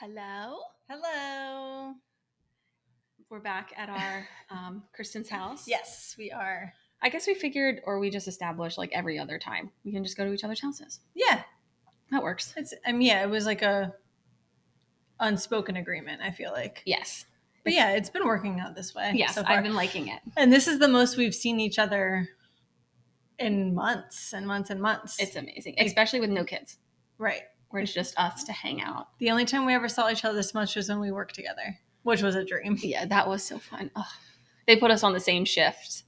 Hello. Hello. We're back at our um, Kristen's house. Yes, we are. I guess we figured, or we just established, like every other time, we can just go to each other's houses. Yeah, That works. it's. I mean, yeah, it was like a unspoken agreement. I feel like, Yes. but yeah, it's been working out this way. Yes, so far. I've been liking it. and this is the most we've seen each other in months and months and months. It's amazing, especially with no kids, right. Where it's just us to hang out. The only time we ever saw each other this much was when we worked together, which was a dream. Yeah, that was so fun. They put us on the same shift.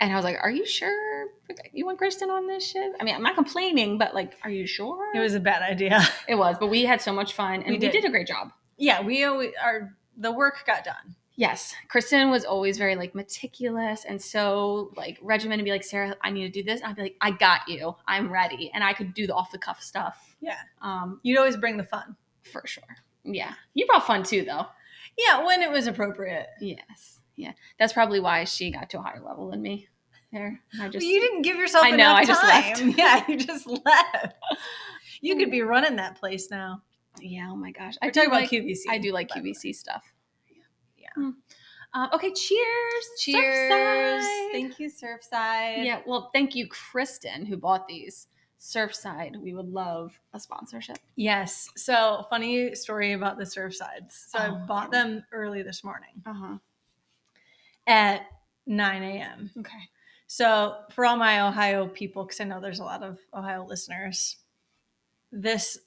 And I was like, Are you sure you want Kristen on this shift? I mean, I'm not complaining, but like, are you sure? It was a bad idea. It was, but we had so much fun and We we did. did a great job. yeah, we always our the work got done. Yes, Kristen was always very like meticulous and so like regimented. And be like, Sarah, I need to do this. And I'd be like, I got you. I'm ready, and I could do the off the cuff stuff. Yeah. um, You'd always bring the fun. for sure. Yeah, you brought fun too, though. Yeah, when it was appropriate. Yes, yeah. That's probably why she got to a higher level than me. There, I just Well, you didn't give yourself I know, enough I just time. left. Yeah, you just left. You could be running that place now. yeah. Oh my gosh, We're I do about like QVC. I do like. QVC stuff. Yeah. Um, okay, cheers. Cheers. Surfside. Thank you, Surfside. Yeah, well, thank you, Kristen, who bought these. Surfside, we would love a sponsorship. Yes. So, funny story about the Surfsides. So, I Oh, bought yeah. them early this morning Uh huh. at 9 a.m. Okay. So, for all my Ohio people, because I know there's a lot of Ohio listeners, this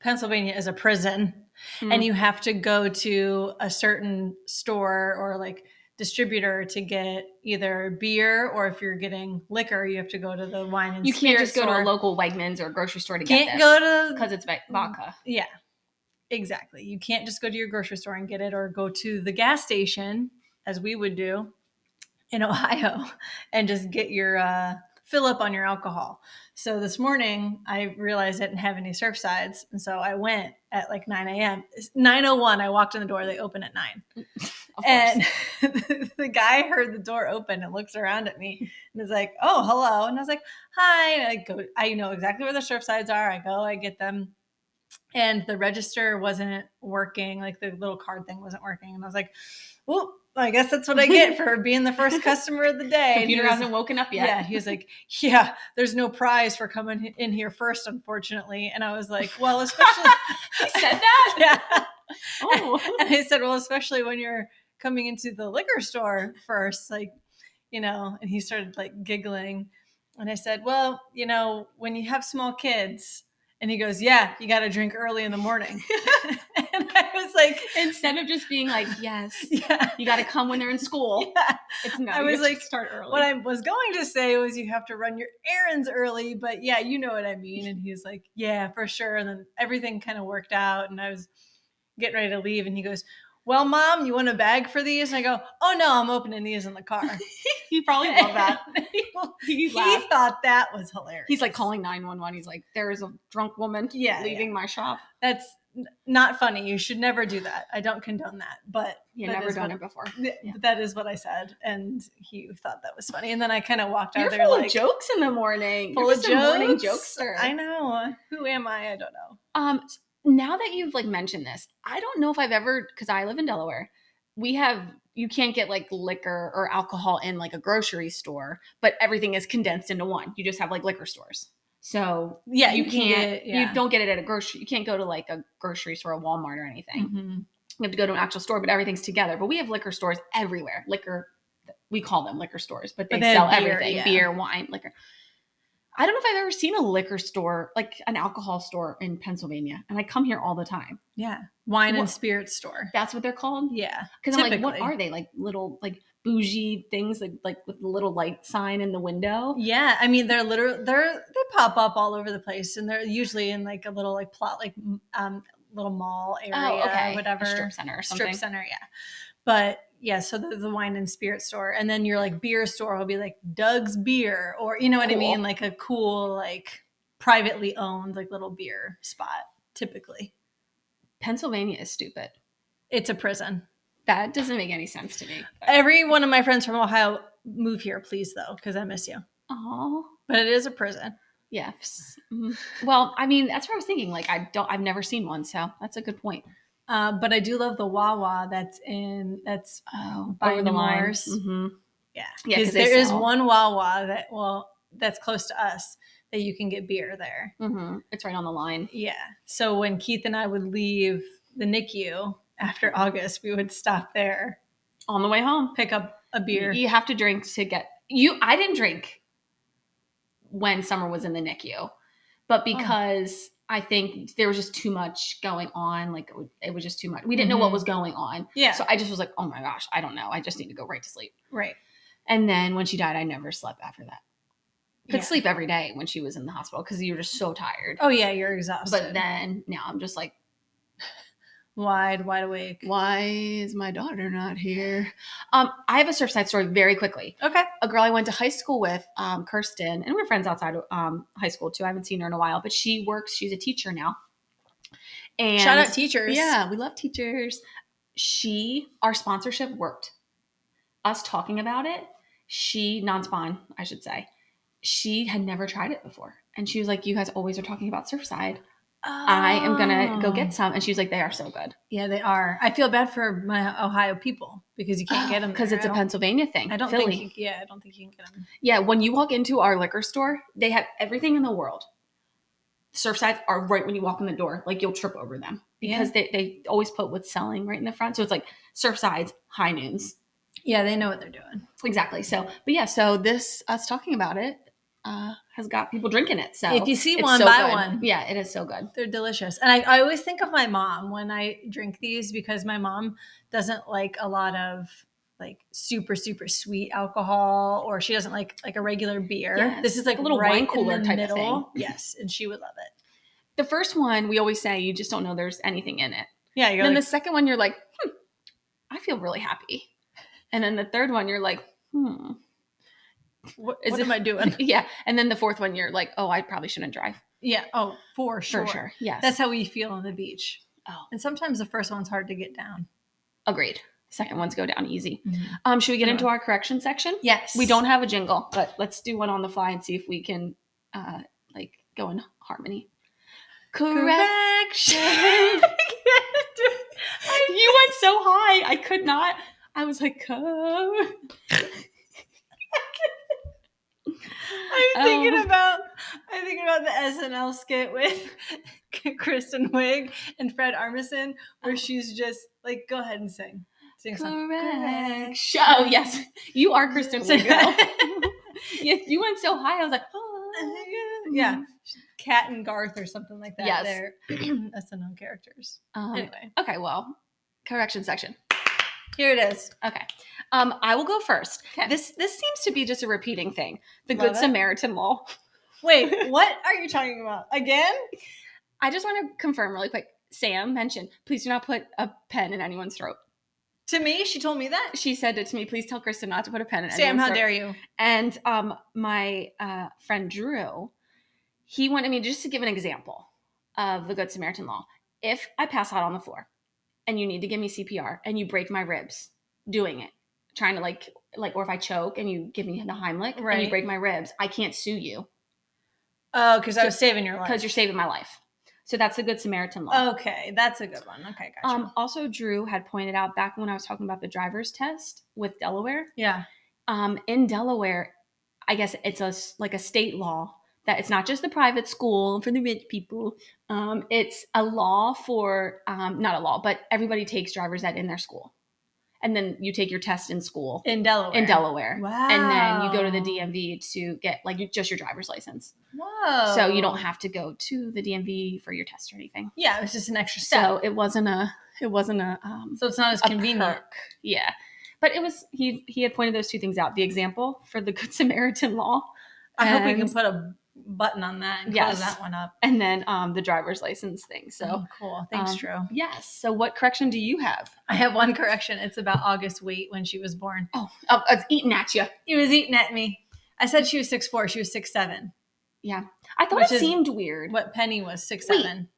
Pennsylvania is a prison, Hmm. and you have to go to a certain store or like distributor to get either beer or if you're getting liquor, you have to go to the wine and store. You can't just go to a local Wegmans or grocery store to get Can't this go to because it's va- vodka. Yeah, exactly. You can't just go to your grocery store and get it or go to the gas station as we would do in Ohio and just get your uh, fill up on your alcohol. So this morning I realized I didn't have any surf sides. And so I went at like 9 a.m. 9.01, I walked in the door. They open at 9. Mm, and course. the guy heard the door open and looks around at me and is like, "Oh, hello." And I was like, "Hi." And I go, I know exactly where the surf sides are. I go, I get them, and the register wasn't working. Like the little card thing wasn't working. And I was like, "Well, I guess that's what I get for being the first customer of the day." Computer was- hasn't woken up yet. yeah, he was like, "Yeah, there's no prize for coming in here first, unfortunately." And I was like, "Well, especially." he said that. yeah. Oh, And I said, well, especially when you're coming into the liquor store first, like, you know, and he started like giggling. And I said, well, you know, when you have small kids, and he goes, yeah, you got to drink early in the morning. and I was like, instead of just being like, yes, yeah. you got to come when they're in school. yeah. It's no. I was like, start early. What I was going to say was you have to run your errands early, but yeah, you know what I mean. And he's like, yeah, for sure. And then everything kind of worked out, and I was getting ready to leave, and he goes, well, mom, you want a bag for these? And I go, oh no, I'm opening these in the car. he probably loved that. he He he thought that was hilarious. He's like calling 911. He's like, there is a drunk woman Yeah, leaving my shop. That's n- not funny. You should never do that. I don't condone that, but You never done what- it before. th- Yeah. That is what I said, and he thought that was funny. And then I kind of walked out You're there full like of jokes in the morning. full You're of a morning jokes. jokester. I know. Who am I? I don't know. Um, now that you've like mentioned this, I don't know if I've ever because I live in Delaware. We have you can't get like liquor or alcohol in like a grocery store, but everything is condensed into one. You just have like liquor stores. So Yeah, you, you can can't get- yeah. you don't get it at a grocery you can't go to like a grocery store, a Walmart or anything. Mhm. You have to go to an actual store, but everything's together. But we have liquor stores everywhere. Liquor we call them liquor stores, but they, But sell beer, everything. yeah. Beer, wine, liquor. I don't know if I've ever seen a liquor store, like an alcohol store in Pennsylvania. And I come here all the time. Yeah, wine and spirit store. That's what they're called. Yeah, Because I'm like, what are they? Like little like bougie things, like like with the little light sign in the window. Yeah, I mean they're literally they're they pop up all over the place, and they're usually in like a little like plot like um little mall area, Oh, okay. whatever A strip center or something. strip center, yeah. But yeah, so the, the wine and spirit store, and then your like beer store will be like Doug's Beer, or you know what I mean, like a cool like privately owned like little beer spot. Typically, Pennsylvania is stupid. it's a prison. That doesn't make any sense to me. Every one of my friends from Ohio move here, please though, because I miss you. Oh, But it is a prison. Yeah. Mhm. Well, I mean, that's what I was thinking. Like, I don't, I've never seen one, so that's a good point. Uh, but I do love the Wawa that's in that's Oh, By over the line. Nemours. hmm yeah Yeah, 'cause because there is one Wawa that well that's close to us that you can get beer there. hmm It's right on the line. Yeah. So when Keith and I would leave the NICU after August, we would stop there, On the way home. pick up a beer. You have to drink to get you. I didn't drink when Summer was in the NICU, but because I think there was just too much going on. Like it was, it was just too much. We didn't know what Mhm. was going on. Yeah. So I just was like, oh my gosh, I don't know. I just need to go right to sleep. right. And then when she died, I never slept after that. Could Yeah. sleep every day when she was in the hospital because you were just so tired. Oh yeah, you're exhausted. But then now I'm just like, wide, wide awake. why is my daughter not here? Um, I have a Surfside story very quickly. Okay. a girl I went to high school with, um, Kirsten, and we're friends outside of um, high school too. I haven't seen her in a while, but she works. She's a teacher now. And Shout out teachers. Yeah, we love teachers. She, our sponsorship worked. Us talking about it, she non-spawn, I should say. She had never tried it before, and she was like, "You guys always are talking about Surfside. I am gonna go Oh. get some." And she's like, "They are so good." Yeah, they are. I feel bad for my Ohio people because you can't get them because it's a Pennsylvania thing. I don't Philly. think. You, yeah, I don't think you can get them. Yeah, when you walk into our liquor store, they have everything in the world. Surfsides are right when you walk in the door, like you'll trip over them because they, they always put what's selling right in the front. So it's like Surfsides, high noons. Yeah, they know what they're doing. Exactly. So, but yeah, so this, us talking about it, uh, has got people drinking it. So if you see one, so buy good. one. Yeah, it is so good. They're delicious. And I, I always think of my mom when I drink these because my mom doesn't like a lot of like super super sweet alcohol or she doesn't like like a regular beer. Yes, This is like a little right wine in cooler type of middle. thing. Yes, and she would love it. The first one, we always say you just don't know there's anything in it. Yeah, you're then like, the second one, you're like, hmm, I feel really happy. And then the third one, you're like, hmm. What, is what am I doing? yeah. And then the fourth one, you're like, oh, I probably shouldn't drive. yeah. Oh, for sure. For sure. Yes. That's how we feel on the beach. Oh. And sometimes the first one's hard to get down. agreed. Second ones go down easy. Um, should we get Yeah. into our correction section? Yes. We don't have a jingle, but let's do one on the fly and see if we can uh like go in harmony. Correction. you went so high. I could not. I was like, co. I'm thinking Um, about I'm thinking about the SNL skit with Kristen Wiig and Fred Armisen, where she's just like, "Go ahead and sing, sing something." Correction. Oh yes, you are Kristen Wiig. girl. yeah, you went so high. I was like, oh. yeah, Kat and Garth or something like that. Yes. They're SNL characters. Um, Anyway, Okay, well, correction section. Here it is. Okay. Um, I will go first. Okay. This this seems to be just a repeating thing. The Love Good it. Samaritan law. Wait, what are you talking about again? I just want to confirm really quick. Sam mentioned, please do not put a pen in anyone's throat. To me, she told me that. She said it to me, please tell Kristen not to put a pen in Sam, anyone's how throat. dare you? And um, my uh, friend Drew, he wanted me just to give an example of the Good Samaritan law. If I pass out on the floor and you need to give me CPR and you break my ribs doing it, trying to like, like, or if I choke and you give me the Heimlich and you break my ribs, I can't sue you Oh, because I was saving your life. because you're saving my life. So that's the Good Samaritan law. Okay, that's a good one. Okay, gotcha. Um, also, Drew had pointed out back when I was talking about the driver's test with Delaware. yeah. Um, in Delaware, I guess it's a like a state law that it's not just the private school for the rich people. Um, it's a law for um, not a law, but everybody takes driver's ed in their school, and then you take your test in school In Delaware. in Delaware. Wow. And then you go to the DMV to get like just your driver's license. Whoa. So you don't have to go to the DMV for your test or anything. Yeah, it was just an extra step. So it wasn't a it wasn't a um, So it's not as convenient. perk. Yeah. But it was he he had pointed those two things out. The example for the Good Samaritan law. I hope we can put a button on that and Yes. close that one up. And then um the driver's license thing. So oh, cool. Thanks, um, Drew. yes. So what correction do you have? I have one correction. It's about August Wait when she was born. Oh, oh it's eating at you. He was eating at me. I said she was six four. She was six seven. Yeah. I thought Which it seemed weird. What Penny was six Wait. seven.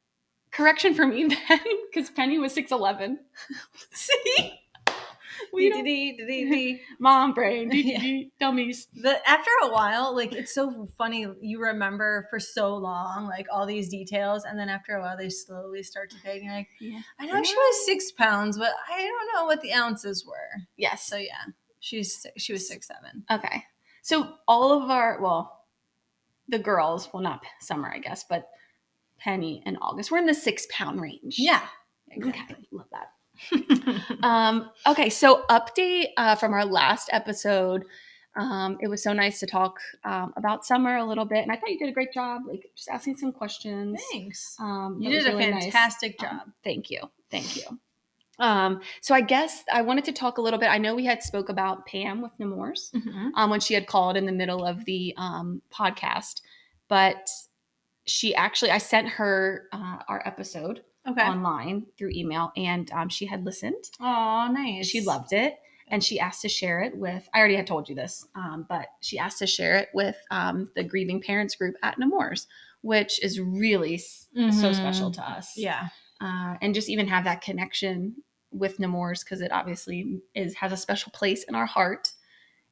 Correction for me then, because Penny was six eleven. See, We don't- Dee-dee-dee-dee-dee. Mom brain, Yeah. dummies. the after a while, like it's so funny. You remember for so long, like all these details, and then after a while, they slowly start to fade. You're like, Yeah. I know she was six pounds, but I don't know what the ounces were. Yes. So yeah, she's she was six seven. Okay. So all of our well, the girls, well not Summer, I guess, but Penny and August, we're in the six pound range. Yeah, Okay. Love that. Um, okay, so update uh, from our last episode. Um, it was so nice to talk um, about summer a little bit, and I thought you did a great job, like just asking some questions. Thanks. Um, You did a really nice. fantastic Um, job. thank you, thank you. Um, so I guess I wanted to talk a little bit. I know we had spoke about Pam with Nemours Mhm. um, when she had called in the middle of the um, podcast, but she actually I sent her uh, our episode Okay. online through email, and um, she had listened. Oh, nice. She loved it, and she asked to share it with. I already had told you this, um, but she asked to share it with um, the grieving parents group at Nemours, which is really s so special to us. Yeah. uh, and just even have that connection with Nemours because it obviously is has a special place in our heart.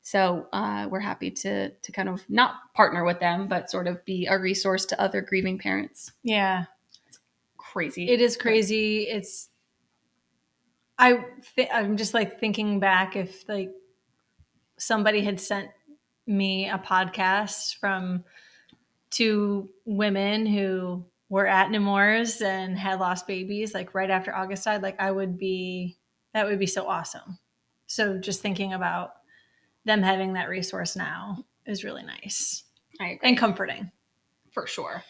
So uh, we're happy to to kind of not partner with them, but sort of be a resource to other grieving parents. Yeah. Crazy. It is crazy. It's I th- I'm just like thinking back if like somebody had sent me a podcast from two women who were at Nemours and had lost babies like right after August died, like I would be that would be so awesome. So just thinking about them having that resource now is really nice I agree. and comforting. for sure.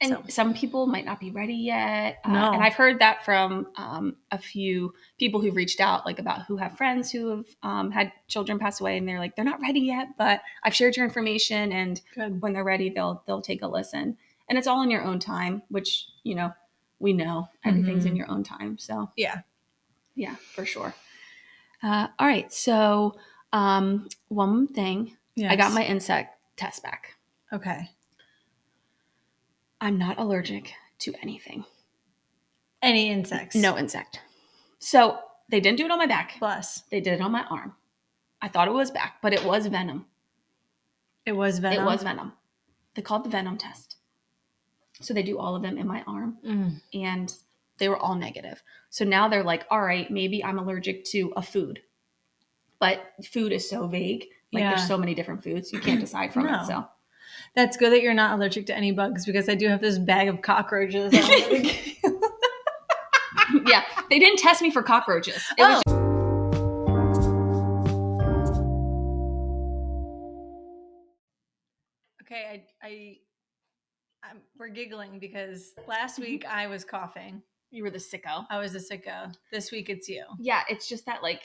And So- some people might not be ready yet. Uh, And I've heard that from um, a few people who've reached out, like about who have friends who have um, had children pass away, and they're like, they're not ready yet, but I've shared your information, and Good. when they're ready, they'll they'll take a listen. And it's all in your own time, which you know we know everything's in Mhm. your own time. So Yeah. yeah, for sure. Uh, all right, so um, one thing, I got my insect test back. Okay. I'm not allergic to anything. Any insects? No insect. So they didn't do it on my back. Plus, They did it on my arm. I thought it was back, but it was venom. it was venom. It was venom. They called the venom test. So they do all of them in my arm, Mm. and they were all negative. So now they're like, all right, maybe I'm allergic to a food. But food is so vague. Like Yeah. there's so many different foods. You can't decide from No. it. So That's good that you're not allergic to any bugs because I do have this bag of cockroaches. I'm gonna give you. yeah, they didn't test me for cockroaches. It Oh. was okay, I, I, I'm, we're giggling because last mm-hmm. week I was coughing. you were the sicko. I was a sicko. This week it's you. Yeah, it's just that like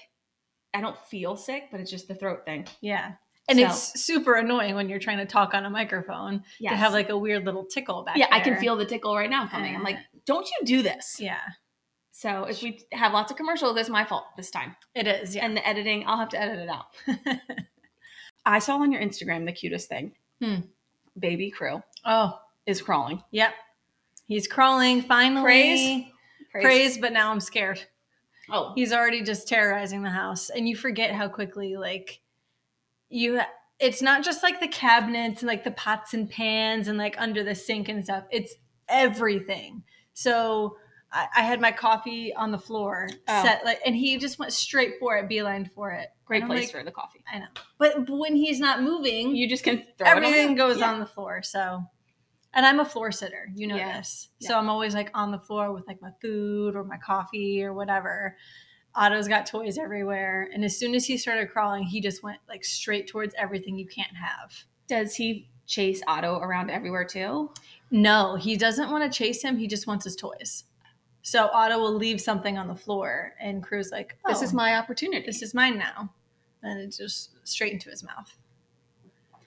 I don't feel sick, but it's just the throat thing. Yeah. And So- it's super annoying when you're trying to talk on a microphone Yeah, to have like a weird little tickle back yeah, I can feel the tickle right now coming. I'm like, don't you do this? Yeah, So if we have lots of commercials, it's my fault this time. it is. Yeah. And the editing, I'll have to edit it out. I saw on your Instagram the cutest thing. Hmm. Baby crew oh, is crawling. yep. He's crawling finally. Praise. Praise. Praise, but now I'm scared. Oh, he's already just terrorizing the house and you forget how quickly like you it's not just like the cabinets and like the pots and pans and like under the sink and stuff it's everything so i, I had my coffee on the floor Oh. set like and he just went straight for it beeline for it great place like, for the coffee. i know but, but when he's not moving You just can throw on everything goes Yeah. on the floor so and i'm a floor sitter you know Yeah. this Yeah. so i'm always like on the floor with like my food or my coffee or whatever otto's got toys everywhere and as soon as he started crawling he just went like straight towards everything you can't have Does he chase Otto around everywhere too? no he doesn't want to chase him he just wants his toys so otto will leave something on the floor and crew's like This "Oh, is my opportunity. this is mine now and it's just straight into his mouth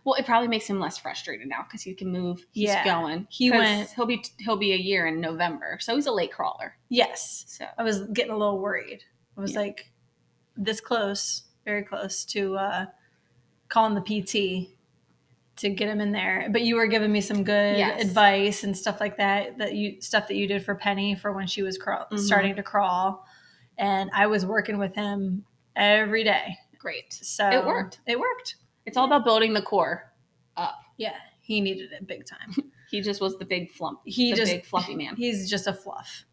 well, it probably makes him less frustrated now because he can move. He's Yeah. going. He went- He'll be he'll be a year in November, so he's a late crawler. yes So I was getting a little worried. I was Yeah. like this close, very close to uh, calling the PT to get him in there. But you were giving me some good Yes. advice and stuff like that. That you stuff that you did for Penny for when she was crawl, Mhm. starting to crawl, and I was working with him every day. Great. So It worked. It worked. It's all about building the core. Up. Yeah, he needed it big time. He just was the big flump. He the just big fluffy man. he's just a fluff,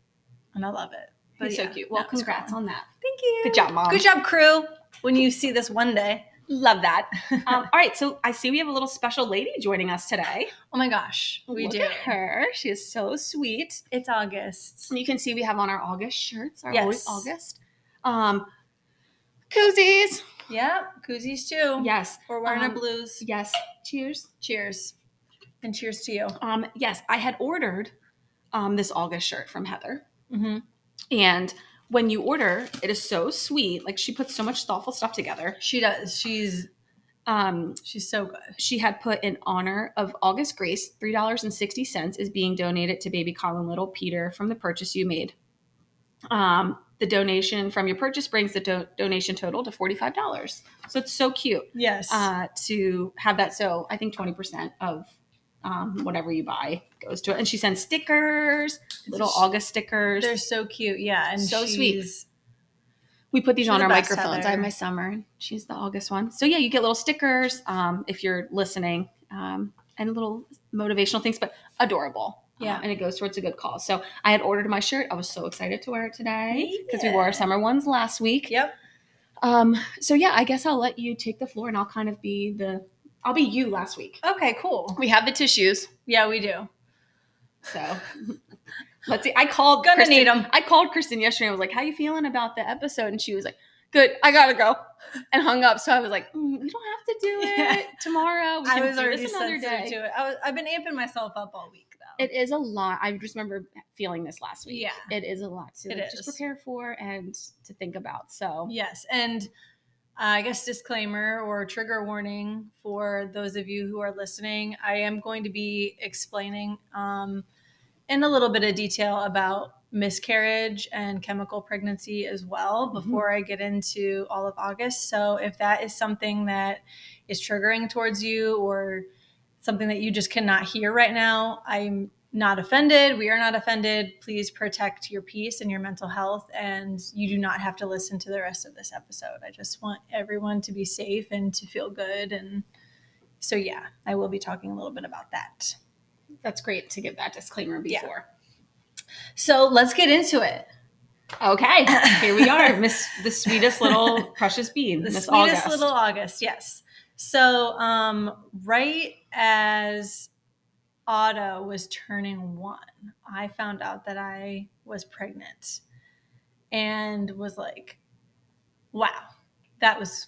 and I love it. But He's yeah, so cute. Well, was congrats on that. Thank you. Good job, mom. Good job, crew. When you see this one day. Love that. um, all right, so I see we have a little special lady joining us today. Oh my gosh, we Look do. at her. She is so sweet. It's August. And you can see we have on our August shirts. Our Yes. August. Um, koozies. Yeah, koozies too. Yes. We're wearing our Um, blues. Yes. Cheers. Cheers. And cheers to you. Um, yes, I had ordered um, this August shirt from Heather. Mm-hmm. And when you order, it is so sweet. Like she puts so much thoughtful stuff together. She does. She's Um, she's so good. she had put in honor of August Grace, $3.60 is being donated to baby Colin Little Peter from the purchase you made. Um, the donation from your purchase brings the do- donation total to $45. So it's so cute Yes. uh, to have that. So I think 20% of um, whatever you buy goes to it. And she sends stickers, little sh- August stickers. They're so cute. Yeah, and So sweet. we put these on our microphones. I have my summer, and she's the August one. So yeah, you get little stickers um, if you're listening, um, and little motivational things, but adorable. Yeah. Um, and it goes towards a good cause. So I had ordered my shirt. I was so excited to wear it today because we wore our summer ones last week. Yep. Um, so yeah, I guess I'll let you take the floor, and I'll kind of be the. I'll be you last week. Okay. Cool. We have the tissues, Yeah, we do. so let's see. I called. Gonna Kristen- need 'em. I called Kristen yesterday. I was like, "How you feeling about the episode?" And she was like, "Good. I gotta go," and hung up. So I was like, mm, "We don't have to do it Yeah. tomorrow. We I can was do already this another day." to it. I was, I've been amping myself up all week though. It is a lot. I just remember feeling this last week. Yeah. it is a lot to like, just prepare for and to think about. So Yes, and I guess disclaimer or trigger warning for those of you who are listening. I am going to be explaining um, in a little bit of detail about miscarriage and chemical pregnancy as well Mhm. before I get into all of August. So if that is something that is triggering towards you or something that you just cannot hear right now, I'm not offended. We are not offended. Please protect your peace and your mental health. And you do not have to listen to the rest of this episode. I just want everyone to be safe and to feel good. And so, yeah, I will be talking a little bit about that. that's great to give that disclaimer Yeah. before. So, let's get into it. Okay, here we are, Miss the sweetest little precious bean, The Miss sweetest August. little August, yes. So, um, right as Otto was turning one, I found out that I was pregnant and was like, wow, that was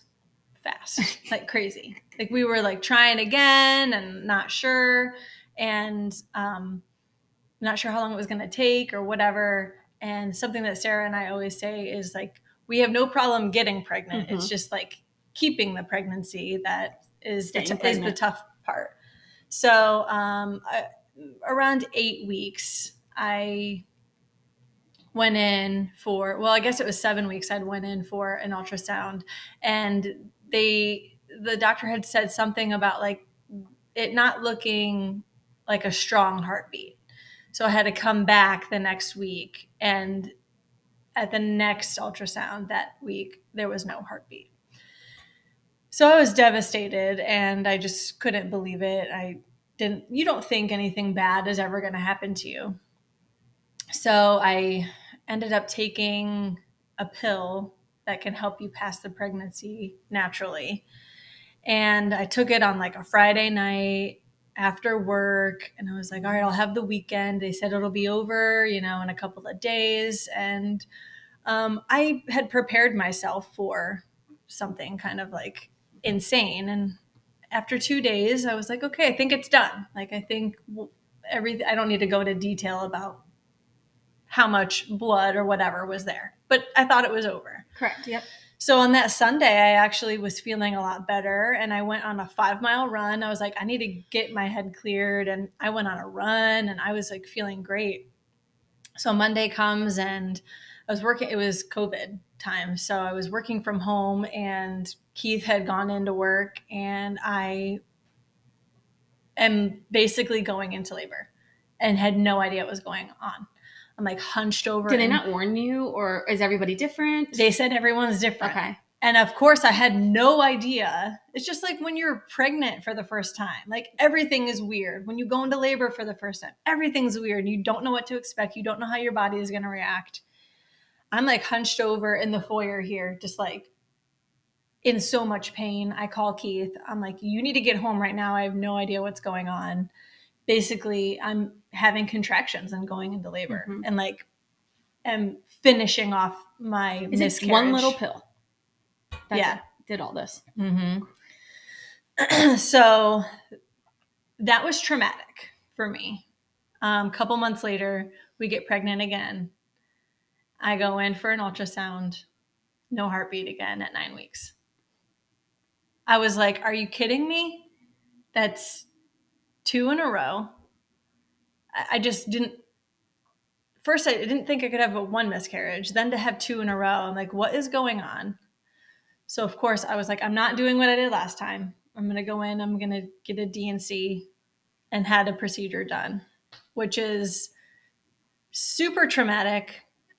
fast, like crazy. Like we were like trying again and not sure, and um, not sure how long it was going to take or whatever. And something that Sarah and I always say is like, we have no problem getting pregnant. It's just like keeping the pregnancy that is the, t- is the tough part. So um, around eight weeks, I went in for well, I guess it was seven weeks. I'd went in for an ultrasound, and they the doctor had said something about like it not looking like a strong heartbeat. So I had to come back the next week, and at the next ultrasound that week, there was no heartbeat. So I was devastated and I just couldn't believe it. I didn't, you don't think anything bad is ever going to happen to you. So I ended up taking a pill that can help you pass the pregnancy naturally. And I took it on like a Friday night after work and I was like, all right, I'll have the weekend. They said it'll be over, you know, in a couple of days. And um, I had prepared myself for something kind of like insane. And after two days, I was like, okay, I think it's done. Like, I think every, I don't need to go into detail about how much blood or whatever was there, but I thought it was over. Correct. Yep. So on that Sunday, I actually was feeling a lot better and I went on a five mile run. I was like, I need to get my head cleared. And I went on a run and I was like feeling great. So Monday comes and I was working, it was COVID time. So I was working from home and Keith had gone into work and I am basically going into labor and had no idea what was going on. I'm like hunched over. Did they not warn you, or is everybody different? They said everyone's different. okay. And of course, I had no idea. It's just like when you're pregnant for the first time, like everything is weird. When you go into labor for the first time, everything's weird. You don't know what to expect. You don't know how your body is going to react. I'm like hunched over in the foyer here, just like in so much pain. I call Keith. I'm like, you need to get home right now. I have no idea what's going on. Basically, I'm having contractions and going into labor Mhm. and like am finishing off my Is miscarriage. it one little pill? That's Yeah. it. Did all this. Mm-hmm. so that was traumatic for me. A um, couple months later, we get pregnant again. I go in for an ultrasound, no heartbeat again at nine weeks. I was like, Are you kidding me? That's two in a row. I, just didn't. First, I didn't think I could have a one miscarriage. Then to have two in a row, I'm like, What is going on? So of course I was like, I'm not doing what I did last time. I'm gonna go in, I'm gonna get a DNC and had a procedure done, which is super traumatic.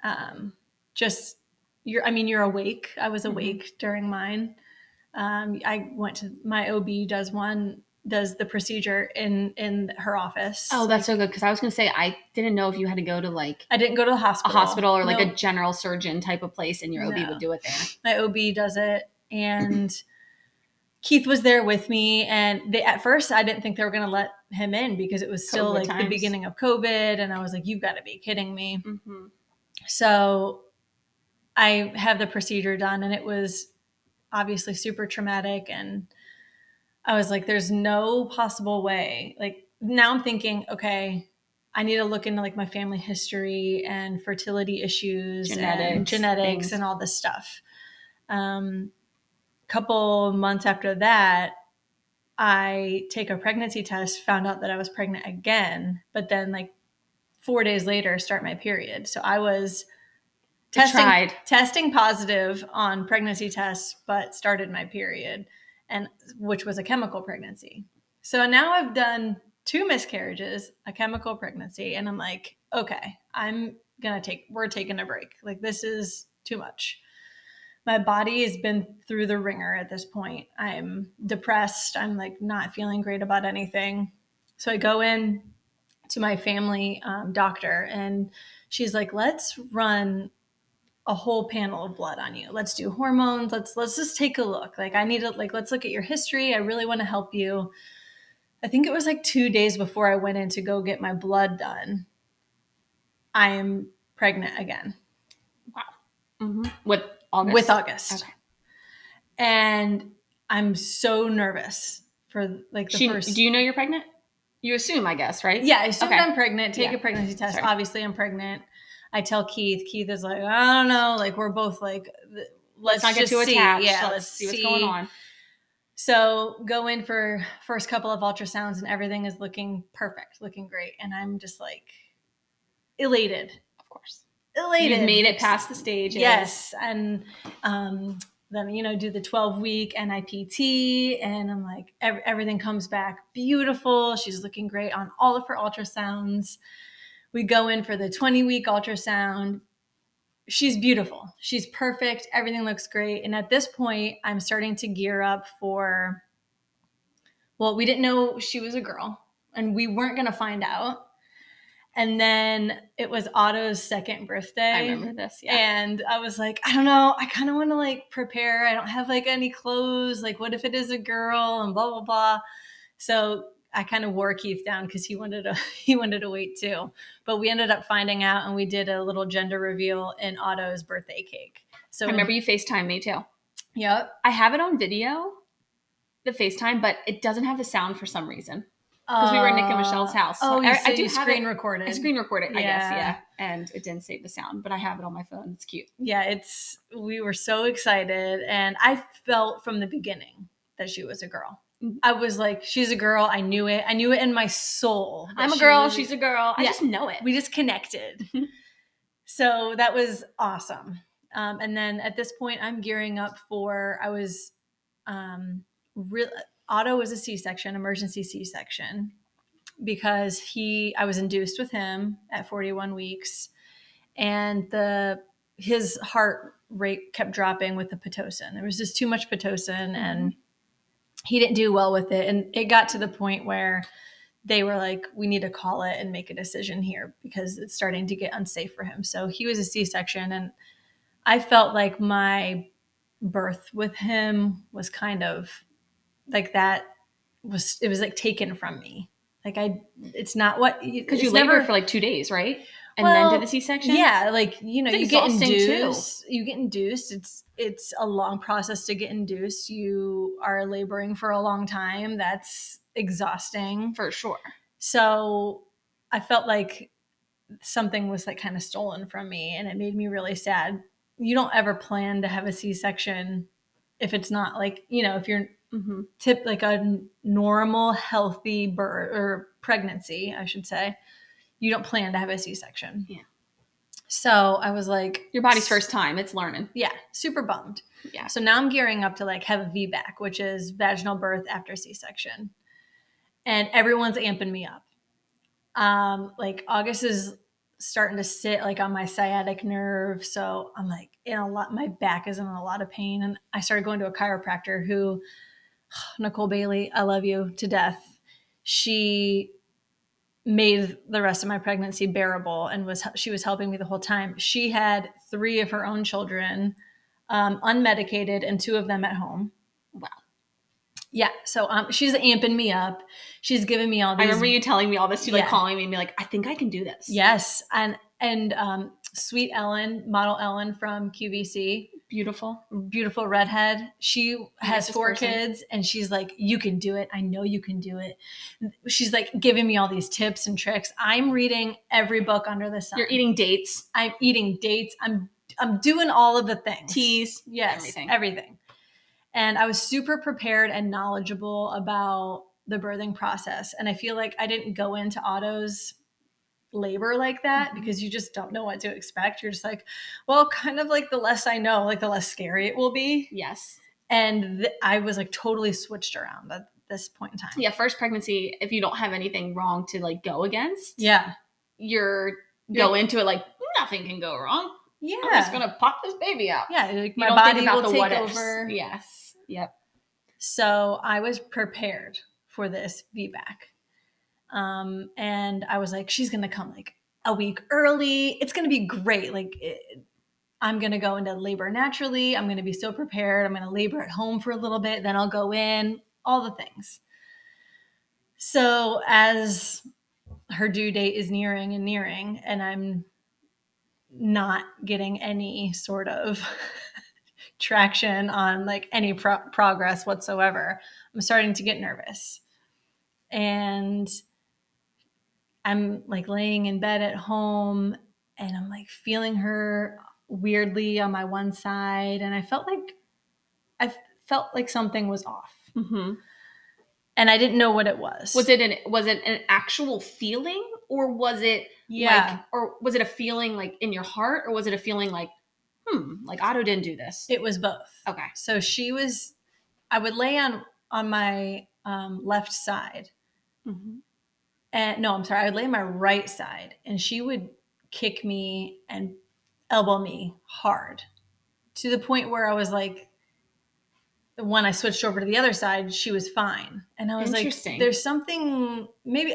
Um, just you're I mean, you're awake. I was Mhm. awake during mine. Um, I went to my OB does one does the procedure in in her office. Oh, that's so good. Because I was gonna say I didn't know if you had to go to like I didn't go to the a hospital. hospital or like a general surgeon type of place, and your OB No. would do it there. my OB does it and Keith was there with me and they at first I didn't think they were going to let him in because it was still COVID like the beginning of COVID and I was like you've got to be kidding me. Mm-hmm. So I have the procedure done and it was obviously super traumatic and I was like there's no possible way. Like now I'm thinking okay, I need to look into like my family history and fertility issues and Genetics, genetics things. and all this stuff. Um couple months after that I take a pregnancy test, found out that I was pregnant again, but then like 4 days later start my period. So I was testing tried. testing positive on pregnancy tests but started my period and which was a chemical pregnancy. So now i've done two miscarriages a chemical pregnancy and i'm like okay i'm gonna take we're taking a break. Like this is too much. My body has been through the ringer at this point. I'm depressed. I'm like not feeling great about anything. So i go in to my family um, doctor and she's like let's run a whole panel of blood on you. Let's do hormones. Let's let's just take a look. Like I need to like let's look at your history. I really want to help you. I think it was like 2 days before I went in to go get my blood done. I am pregnant again Mm-hmm. With August. with August. Okay. And I'm so nervous for like the She, first do you know you're pregnant? You assume, I guess, right? Yeah, I assumed Okay. I'm pregnant. Take Yeah. a pregnancy test. Sorry. Obviously, I'm pregnant. I tell Keith. Keith is like, I don't know. Like we're both like, Let's let's, not get just too see. attached. Yeah, let's, see what's going on. So go in for first couple of ultrasounds, and everything is looking perfect, looking great, and I'm just like elated, Of course. elated. You've made it past the stage. Yes, and um, then you know do the 12 week NIPT, and I'm like ev- everything comes back beautiful. She's looking great on all of her ultrasounds. We go in for the 20 week ultrasound. She's beautiful. She's perfect. Everything looks great. And at this point, I'm starting to gear up for. Well, we didn't know she was a girl, and we weren't going to find out. And then it was Otto's second birthday. I remember this. Yeah. And I was like, I don't know. I kind of want to like prepare. I don't have like any clothes. Like, what if it is a girl and blah, blah, blah. So I kind of wore Keith down because he wanted to he wanted to wait too. But we ended up finding out and we did a little gender reveal in Otto's birthday cake. So I remember you FaceTime me too. Yep. I have it on video, the FaceTime, but it doesn't have the sound for some reason. Because we were at Nick and Michelle's uh, house. Oh, So I- I do screen it. recorded. I screen recorded, I guess, Yeah. yeah. And it didn't save the sound, but I have it on my phone. It's cute. yeah, it's we were so excited and I felt from the beginning that she was a girl. I was like, she's a girl. I knew it. I knew it in my soul. I'm a she girl. was- She's a girl. I Yeah. just know it. we just connected. so that was awesome. Um, and then at this point, I'm gearing up for. I was, um, real. Otto was a C-section, emergency C-section, because he. I was induced with him at 41 weeks, and the his heart rate kept dropping with the pitocin. There was just too much pitocin, and he didn't do well with it. And it got to the point where they were like, "We need to call it and make a decision here because it's starting to get unsafe for him." So he was a C-section, and I felt like my birth with him was kind of like that was it was like taken from me. Like I, it's not what Because you labor labored for like two days, right? And Well, then did the C section? yeah, like you know, you get exhausting, too. induced. You get induced. It's it's a long process to get induced. You are laboring for a long time. That's exhausting. For sure. So I felt like something was like kind of stolen from me, and it made me really sad. You don't ever plan to have a C section if it's not like you know if you're Mm-hmm. tip like a normal healthy birth or pregnancy i should say you don't plan to have a c-section Yeah. so i was like Your body's first time. It's learning. yeah super bummed Yeah. so now i'm gearing up to like have a vbac which is vaginal birth after c-section and everyone's amping me up um like august is starting to sit like on my sciatic nerve so i'm like in a lot my back is in a lot of pain and i started going to a chiropractor who nicole bailey i love you to death she made the rest of my pregnancy bearable and was she was helping me the whole time she had three of her own children um, unmedicated and two of them at home Wow. yeah so um, she's amping me up she's giving me all these. I remember you telling me all this. You like calling me and be like, I think I can do this. yes and and um, sweet ellen model ellen from qvc Beautiful. beautiful redhead. She has four person. kids and she's like, You can do it. I know you can do it. She's like giving me all these tips and tricks. I'm reading every book under the sun. You're eating dates, I'm eating dates. I'm I'm doing all of the things. teas. Yes. everything. Everything. And I was super prepared and knowledgeable about the birthing process. And I feel like I didn't go into Otto's labor like that Mhm. because you just don't know what to expect. You're just like, well, kind of like the less I know, like the less scary it will be Yes. and th- I was like totally switched around at this point in time. Yeah. First pregnancy, if you don't have anything wrong to like go against, Yeah. you're You're- go into it like nothing can go wrong. Yeah. I'm just gonna pop this baby out. yeah. Like my body will the take over. Yes. Yep. So I was prepared for this VBAC. Um, and I was like, she's going to come like a week early. It's going to be great. Like, it, I'm going to go into labor naturally. I'm going to be so prepared. I'm going to labor at home for a little bit. Then I'll go in, all the things. So as her due date is nearing and nearing, and I'm not getting any sort of traction on like any pro- progress whatsoever, I'm starting to get nervous. And I'm like laying in bed at home and I'm like feeling her weirdly on my one side. And I felt like I felt like something was off. Mm-hmm. And I didn't know what it was. Was it an was it an actual feeling or was it Yeah. like or was it a feeling like in your heart or was it a feeling like hmm like Otto didn't do this? it was both. okay. So she was, I would lay on on my um, left side, Mm-hmm. And no, I'm sorry, I would lay on my right side, and she would kick me and elbow me hard, to the point where I was like, when I switched over to the other side, she was fine, and I was like, there's something maybe.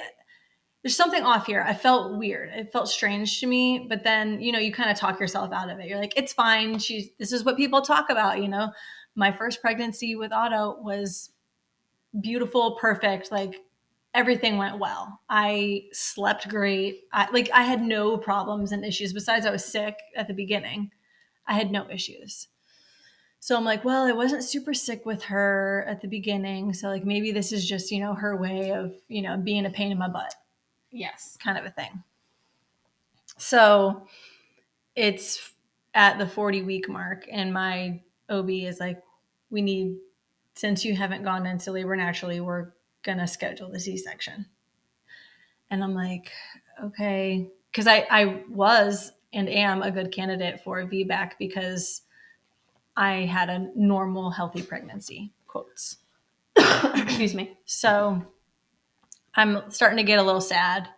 There's something off here. I felt weird. It felt strange to me, but then, you know, you kind of talk yourself out of it. You're like, it's fine. She's this is what people talk about, you know. My first pregnancy with Otto was beautiful, perfect. Like everything went well. I slept great. I like I had no problems and issues besides I was sick at the beginning. I had no issues. So I'm like, well, I wasn't super sick with her at the beginning, so like maybe this is just, you know, her way of, you know, being a pain in my butt Yes. kind of a thing. So it's at the 40 week mark, and my OB is like, we need, since you haven't gone into labor naturally, we're going to schedule the C section. And I'm like, okay. Because I, I was and am a good candidate for a VBAC because I had a normal, healthy pregnancy, quotes. Excuse me. So I'm starting to get a little sad.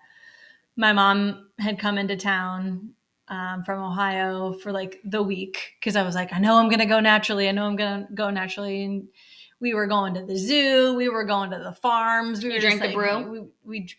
My mom had come into town um, from Ohio for like the week because I was like, I know I'm gonna go naturally. I know I'm gonna go naturally, and we were going to the zoo. We were going to the farms. We You drank just the like- brew? We, we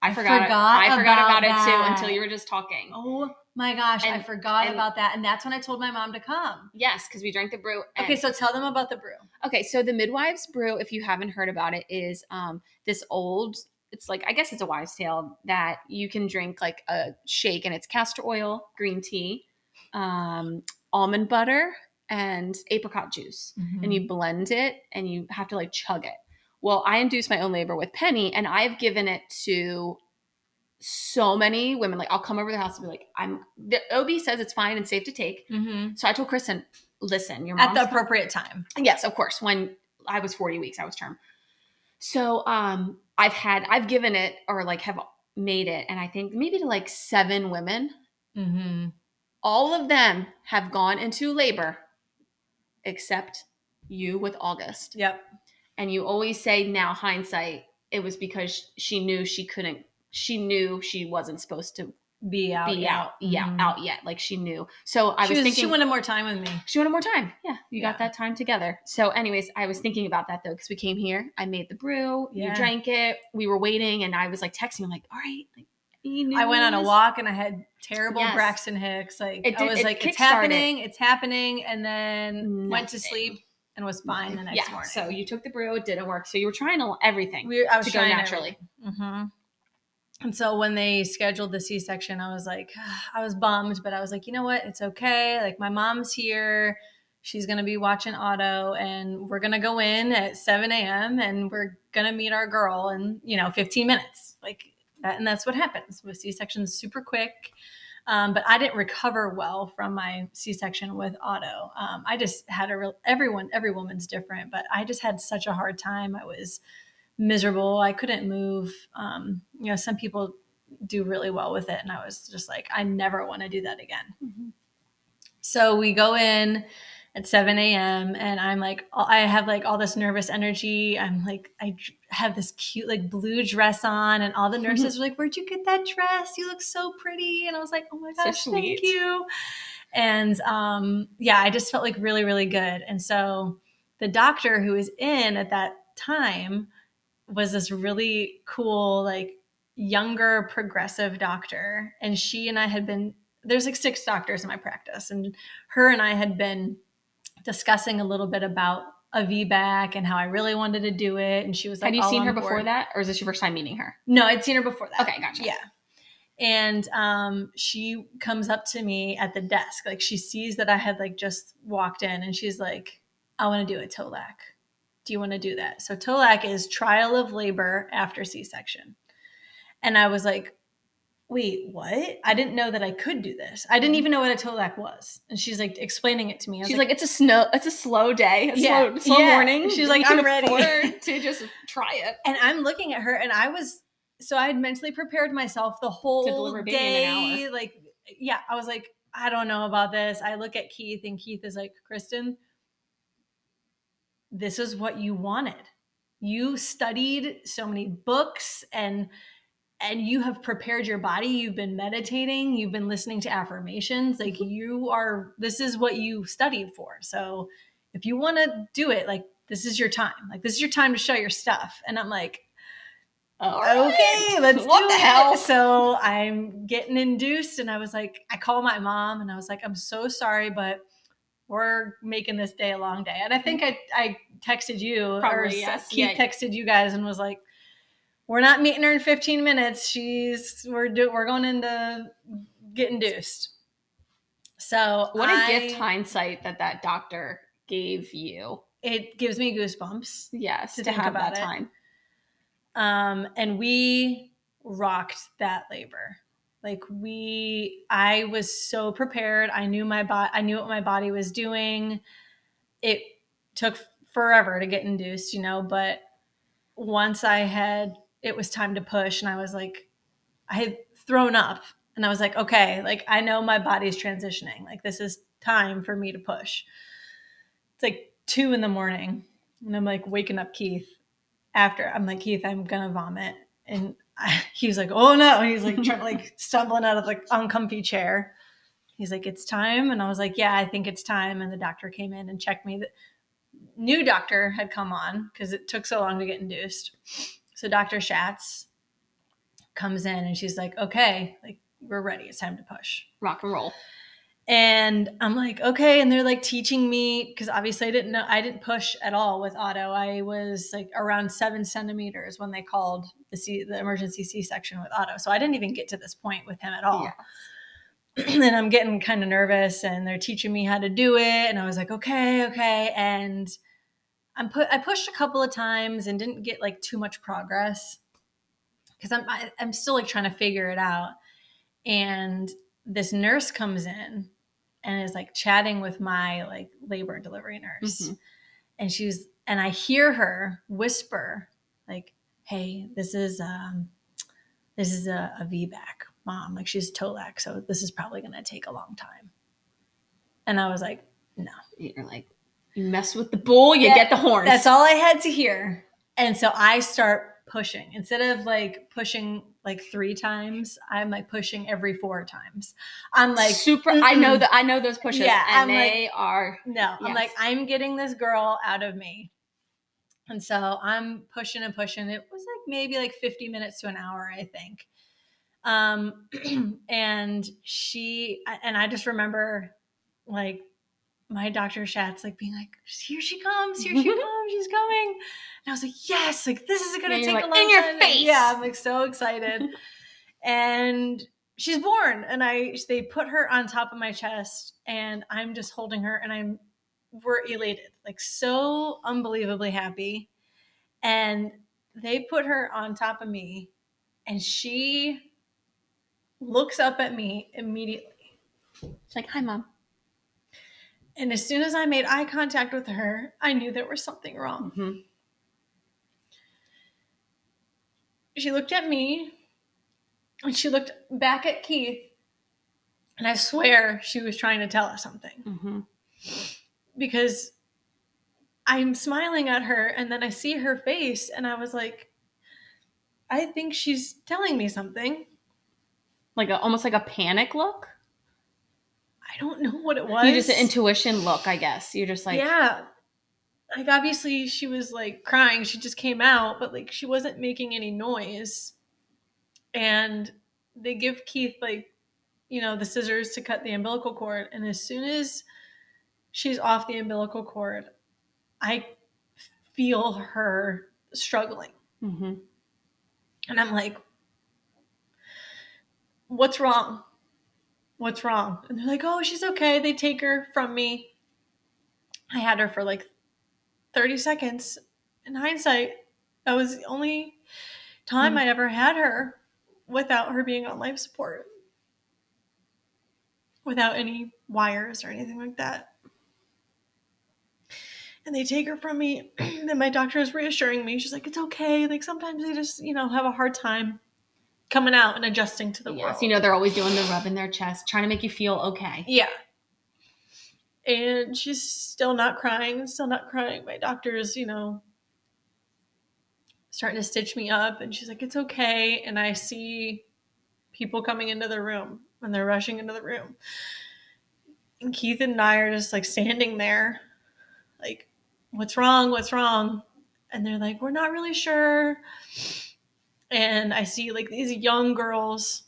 I forgot. forgot I forgot about, about it too until you were just talking. oh my gosh, I forgot and- about that, and that's when I told my mom to come. Yes, because we drank the brew. and- Okay, so tell them about the brew. Okay, so the midwives brew, if you haven't heard about it, is um this old it's like I guess it's a wives' tale that you can drink like a shake and it's castor oil, green tea, um, almond butter, and apricot juice. And you blend it and you have to like chug it. Well, I induced my own labor with Penny and I've given it to so many women. Like I'll come over the house and be like, I'm the OB says it's fine and safe to take. Mhm. So I told Kristen, listen, your at the appropriate time. Yes, of course. When I was 40 weeks, I was term. So um I've had I've given it or like have made it and I think maybe to like seven women. Mm-hmm. All of them have gone into labor except you with August. Yep. And you always say now hindsight it was because she knew she couldn't she knew she wasn't supposed to Be out. be out yeah Mhm. out yet like she knew. So I she was was, thinking she wanted more time with me. She wanted more time. Yeah, you Yeah. got that time together. So, anyways, I was thinking about that though because we came here. I made the brew. You drank it. We were waiting, and I was like texting. I'm like, all right. Like, I went on a walk and I had terrible Yes. Braxton Hicks. Like It I was it like, it's happening, it's happening, and then went to sleep and was fine the next yeah. morning. So you took the brew. It didn't work. So you were trying everything we, I was to go naturally. hmm And so when they scheduled the C section, I was like, I was bummed, but I was like, you know what? It's okay. Like my mom's here. She's gonna be watching Otto, and we're gonna go in at 7 a.m. and we're gonna meet our girl in you know 15 minutes. Like and that's what happens with C sections. Super quick. Um, but I didn't recover well from my C-section with Otto. Um, I just had a real everyone, every woman's different, but I just had such a hard time. I was miserable. I couldn't move. Um, you know, some people do really well with it, and I was just like, I never want to do that again. Mhm. So we go in at 7 a.m. and I'm like, I have like all this nervous energy. I'm like, I have this cute like blue dress on, and all the nurses were like, "Where'd you get that dress? You look so pretty." And I was like, "Oh my So gosh, thank you." And um, yeah, I just felt like really, really good. And so the doctor who was in at that time was this really cool, like younger progressive doctor. And she and I had been, there's like six doctors in my practice, and her and I had been discussing a little bit about a VBAC and how I really wanted to do it. And she was like, Had you seen her before that, or is this your first time meeting her? No, I'd seen her before that. Okay, gotcha. Yeah. And um, she comes up to me at the desk. Like she sees that I had like just walked in and she's like, I want to do a TOLAC. Do you want to do that? So TOLAC is trial of labor after C-section. And I was like, wait, what? I didn't know that I could do this. I didn't mm. even know what a TOLAC was. And she's like explaining it to me. She's like, it's a snow, it's a slow day, a Yeah, slow, slow yeah. morning. She's like, I'm ready. to just try it. and I'm looking at her, and I was so I had mentally prepared myself the whole deliver a baby in an day. Like, yeah, I was like, I don't know about this. I look at Keith, and Keith is like, Kristen, this is what you wanted. You studied so many books and and you have prepared your body you've been meditating you've been listening to affirmations like mm-hmm. you are this is what you studied for so if you want to do it like this is your time like this is your time to show your stuff and i'm like right. okay let's What do the it. hell? so i'm getting induced and i was like i call my mom and i was like i'm so sorry but we're making this day a long day and i think i, I texted you or Probably, yes. keith Yeah. texted you guys and was like we're not meeting her in 15 minutes she's we're do, we're going into get induced so What a I- gift hindsight that that doctor gave you. it gives me goosebumps Yes, To to, think have about that it. time. um and we rocked that labor like we i was so prepared i knew my body i knew what my body was doing it took forever to get induced you know but once i had it was time to push and i was like i had thrown up and i was like okay like i know my body's transitioning like this is time for me to push it's like two in the morning and i'm like waking up keith after i'm like keith i'm gonna vomit and I, he was like oh no and he's like trying, like stumbling out of the uncomfy chair he's like, it's time. And I was like, yeah, I think it's time. And the doctor came in and checked me. The new doctor had come on because it took so long to get induced. So Dr. Schatz comes in and she's like, okay, like we're ready. It's time to push. Rock and roll. And I'm like, okay. And they're like teaching me because obviously I didn't know, I didn't push at all with Otto. I was like around seven centimeters when they called the C, the emergency C section with Otto. So I didn't even get to this point with him at all. Yeah. and I'm getting kind of nervous and they're teaching me how to do it. And I was like, okay, okay. And I'm put, I pushed a couple of times and didn't get like too much progress because I'm, I, I'm still like trying to figure it out. And this nurse comes in and is like chatting with my like labor and delivery nurse. Mhm. And she's, and I hear her whisper like, Hey, this is, um, this is a, a VBAC mom. Like she's Tolac. So this is probably going to take a long time. And I was like, no, You're like, you mess with the bull, you Yeah, get the horns. that's all I had to hear. And so I start pushing instead of like pushing like three times, I'm like pushing every four times. I'm like, super. I know that. I know those pushes, Yeah, and I'm like- they are. no, I'm like, I'm getting this girl out of me. And so I'm pushing and pushing. It was like maybe like 50 minutes to an hour, I think. Um, and she, and I just remember like my Dr. Schatz like being like, here she comes, here she comes, she's coming. And I was like, yes, like this is gonna Yeah, take like, a long "In your time. face." Yeah, I'm like so excited. and she's born, and I they put her on top of my chest, and I'm just holding her, and I'm we're elated, like so unbelievably happy. And they put her on top of me, and she looks up at me immediately. She's like, "Hi, mom." And as soon as I made eye contact with her, I knew there was something wrong. Mhm. She looked at me and she looked back at Keith. And I swear she was trying to tell us something Mhm. because I'm smiling at her and then I see her face and I was like, I think she's telling me something. Like a almost like a panic look. I don't know what it was. You just an intuition look, I guess. You're just like, yeah. Like obviously she was like crying. She just came out, but like she wasn't making any noise. And they give Keith like, you know, the scissors to cut the umbilical cord. And as soon as she's off the umbilical cord, I feel her struggling. Mhm. And I'm like, what's wrong? What's wrong? And they're like, oh, she's okay. They take her from me. I had her for like 30 seconds. In hindsight, that was the only time Mhm. I ever had her without her being on life support, without any wires or anything like that. And they take her from me. and my doctor is reassuring me. She's like, it's okay. Like sometimes they just, you know, have a hard time coming out and adjusting to the world. Yes, you know they're always doing the rub in their chest, trying to make you feel okay. Yeah. And she's still not crying, still not crying. My doctor's, you know, starting to stitch me up. And she's like, it's okay. And I see people coming into the room and they're rushing into the room. And Keith and I are just like standing there, like, what's wrong? What's wrong? And they're like, we're not really sure. And I see like these young girls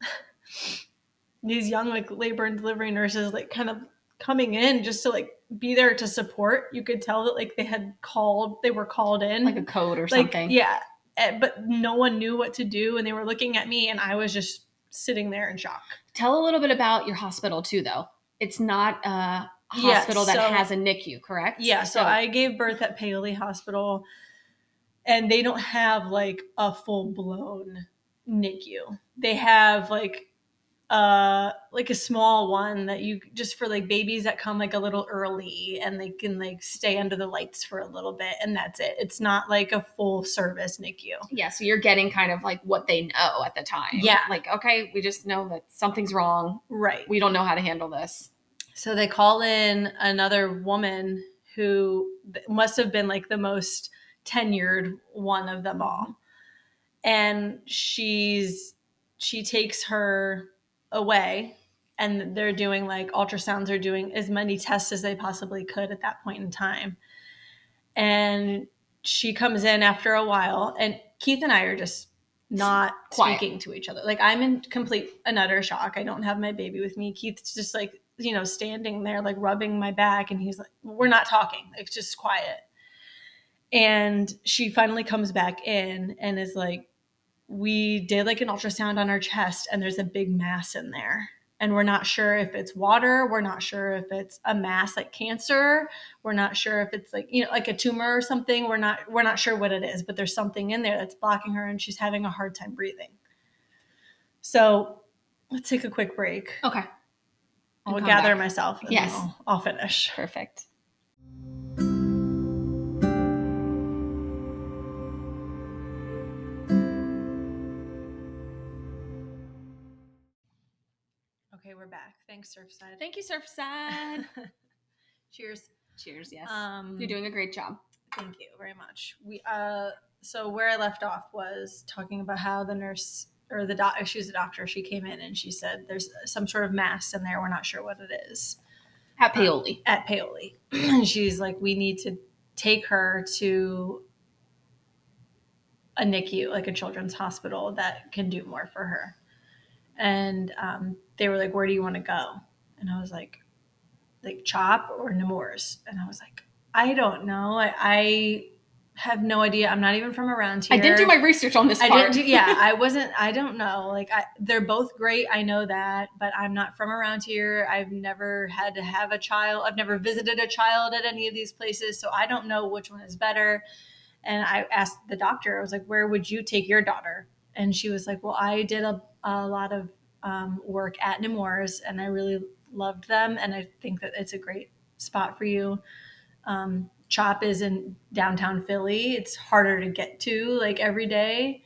these young like labor and delivery nurses like kind of coming in just to like be there to support you could tell that like they had called they were called in Like a code or like something. yeah eh, but no one knew what to do and they were looking at me and i was just sitting there in shock Tell a little bit about your hospital too, though. It's not a Yeah, hospital that has a NICU, correct? yeah so, i gave birth at paoli hospital and they don't have like a full-blown nicu they have like uh like a small one that you just for like babies that come like a little early and they can like stay under the lights for a little bit and that's it it's not like a full service nicu yeah, so you're getting kind of like what they know at the time. Yeah. Like, okay, we just know that something's wrong. right We don't know how to handle this. so they call in another woman who must have been like the most tenured one of them all. And she's she takes her away and they're doing like ultrasounds are doing as many tests as they possibly could at that point in time. And she comes in after a while and keith and i are just not Quiet. speaking to each other. Like i'm in complete and utter shock. I don't have my baby with me. Keith's just like you know standing there like rubbing my back and he's like we're not talking. It's just quiet and she finally comes back in and is like we did like an ultrasound on our chest and there's a big mass in there and we're not sure if it's water we're not sure if it's a mass like cancer we're not sure if it's like you know like a tumor or something we're not we're not sure what it is but there's something in there that's blocking her and she's having a hard time breathing so let's take a quick break Okay. i'll gather back. myself and Yes. I'll, I'll finish Perfect. Thanks surfside Thank you, Surfside. cheers Cheers. Yes. um You're doing a great job. Thank you very much. We uh so where I left off was talking about how the nurse or the doc she was a doctor, she came in and she said there's some sort of mass in there, we're not sure what it is. At Paoli. At Paoli. and she's like, We need to take her to a NICU, like a children's hospital that can do more for her. And um, they were like, Where do you want to go? And I was like, like CHOP or Nemours? And I was like, I don't know. I, I have no idea. I'm not even from around here. I didn't do my research on this I part. didn't do, yeah, I wasn't, I don't know. Like, I, they're both great. I know that, but I'm not from around here. I've never had to have a child. I've never visited a child at any of these places. So I don't know which one is better. And I asked the doctor, I was like, where would you take your daughter? And she was like, well, I did a, a lot of um, work at Nemours and I really loved them. And I think that it's a great spot for you. Um, Chop is in downtown Philly. It's harder to get to like every day.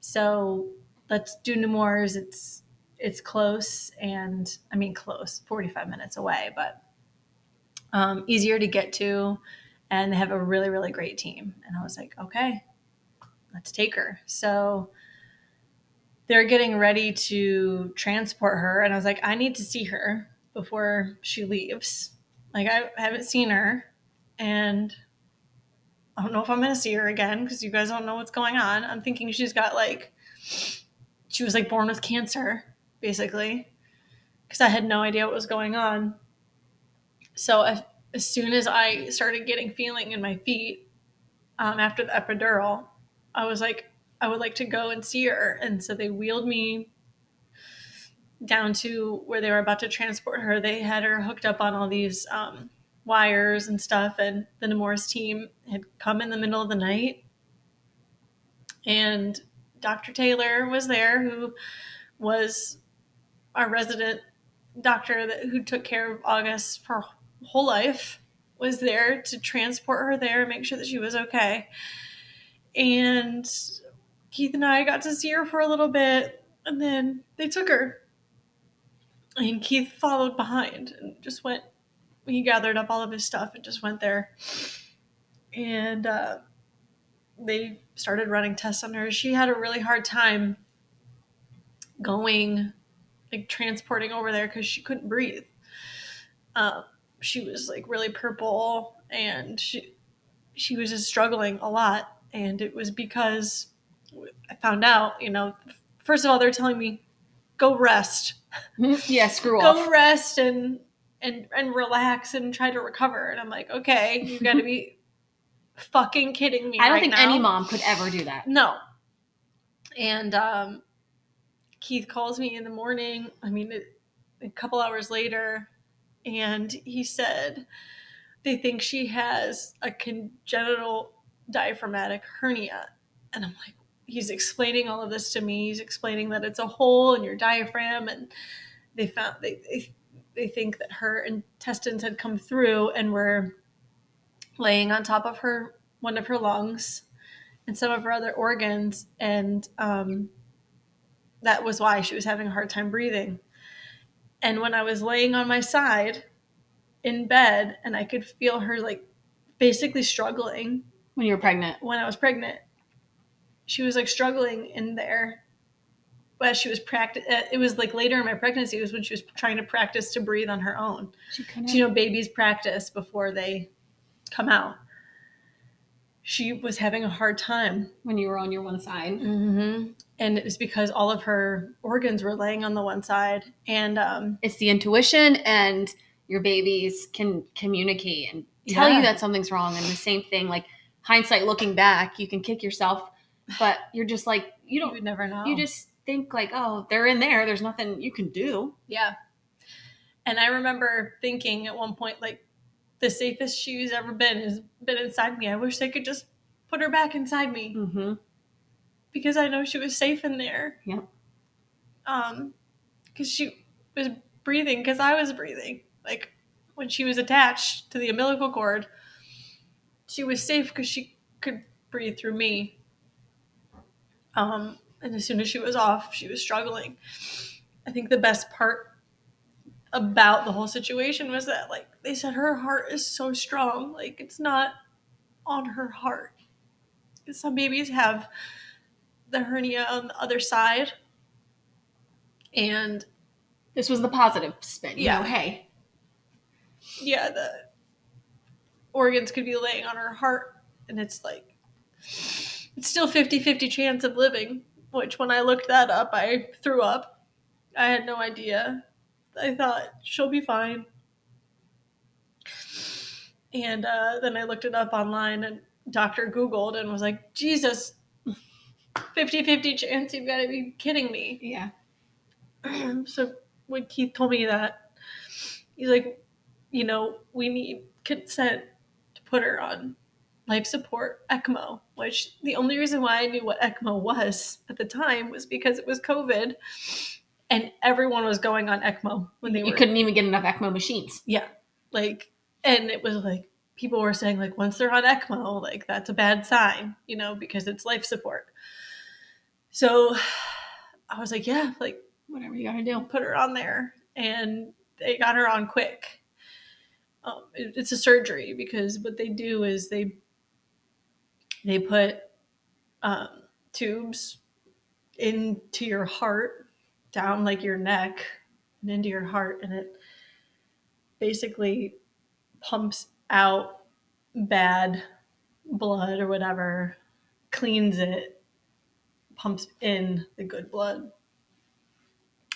So let's do Nemours. It's it's close and I mean close, 45 minutes away, but um, easier to get to. And they have a really, really great team. And I was like, okay, let's take her. So they're getting ready to transport her. And I was like, I need to see her before she leaves. Like, I haven't seen her. And I don't know if I'm going to see her again because you guys don't know what's going on. I'm thinking she's got like, she was like born with cancer, basically, because I had no idea what was going on. So as, as soon as I started getting feeling in my feet um, after the epidural, I was like, I would like to go and see her. And so they wheeled me down to where they were about to transport her. They had her hooked up on all these um, wires and stuff. And the Nemours team had come in the middle of the night. And Dr. Taylor was there, who was our resident doctor that, who took care of August her whole life, was there to transport her there and make sure that she was okay. And Keith and I got to see her for a little bit, and then they took her. And Keith followed behind and just went. He gathered up all of his stuff and just went there. And uh, they started running tests on her. She had a really hard time going, like transporting over there because she couldn't breathe. Um, she was like really purple, and she she was just struggling a lot. And it was because I found out, you know, first of all, they're telling me, go rest, yeah, screw go off. rest and and and relax and try to recover. And I'm like, okay, you got to be fucking kidding me. I don't right think now. any mom could ever do that. No. And um, Keith calls me in the morning. I mean, it, a couple hours later, and he said they think she has a congenital diaphragmatic hernia. And I'm like, he's explaining all of this to me. He's explaining that it's a hole in your diaphragm, and they found they they, they think that her intestines had come through and were laying on top of her one of her lungs and some of her other organs, and um, that was why she was having a hard time breathing. And when I was laying on my side in bed, and I could feel her like basically struggling When you were pregnant. when I was pregnant, she was like struggling in there as she was practice. It was like later in my pregnancy. It was when she was trying to practice to breathe on her own. She kind So, you know, babies practice before they come out. She was having a hard time when you were on your one side. Mm-hmm. And it was because all of her organs were laying on the one side. And um, It's the intuition and your babies can communicate and tell Yeah. you that something's wrong. And the same thing, like hindsight looking back, you can kick yourself, but you're just like, you you don't, would never know. you just think like, oh, they're in there. There's nothing you can do. yeah. And I remember thinking at one point, like, the safest she's ever been has been inside me. I wish they could just put her back inside me Mm-hmm. because I know she was safe in there. Yep. Um, because she was breathing because I was breathing. Like when she was attached to the umbilical cord, she was safe because she could breathe through me. Um, and as soon as she was off, she was struggling. I think the best part about the whole situation was that, like, they said her heart is so strong. Like, it's not on her heart. Some babies have the hernia on the other side. And This was the positive spin. You Yeah. know, hey, yeah, the organs could be laying on her heart. And it's like, it's still 50 50 chance of living, which when I looked that up, I threw up. I had no idea. I thought she'll be fine. And uh, then I looked it up online and Dr. Googled and was like, Jesus, 50 50 chance, you've got to be kidding me. yeah. so when Keith told me that, he's like, you know, we need consent to put her on life support ECMO, which the only reason why I knew what ECMO was at the time was because it was COVID and everyone was going on ECMO when they You were couldn't even get enough ECMO machines. yeah, like, and it was like people were saying like once they're on ECMO, like that's a bad sign, you know, because it's life support. So I was like, yeah, like Whatever you gotta do. put her on there, and they got her on quick. Um, it- it's a surgery because what they do is they they put um, tubes into your heart, down like your neck, and into your heart, and it basically pumps out bad blood or whatever, cleans it, pumps in the good blood.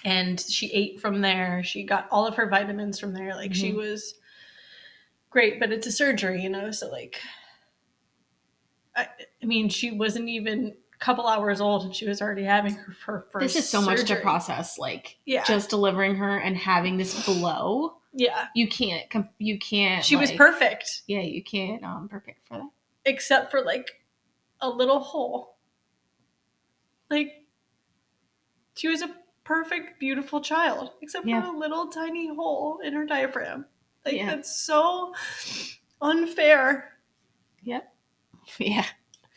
And she ate from there. She got all of her vitamins from there. Like she Mhm. was great, but it's a surgery, you know. So like, I, I mean, she wasn't even a couple hours old, and she was already having her, her first. This is so much to process. Like Yeah, just delivering her and having this blow. yeah. You can't. You can't. She was perfect. Yeah, you can't um prepare for that. except for like a little hole. Like she was a perfect, beautiful child, except Yeah. for a little tiny hole in her diaphragm. Like Yeah. that's so unfair. Yeah.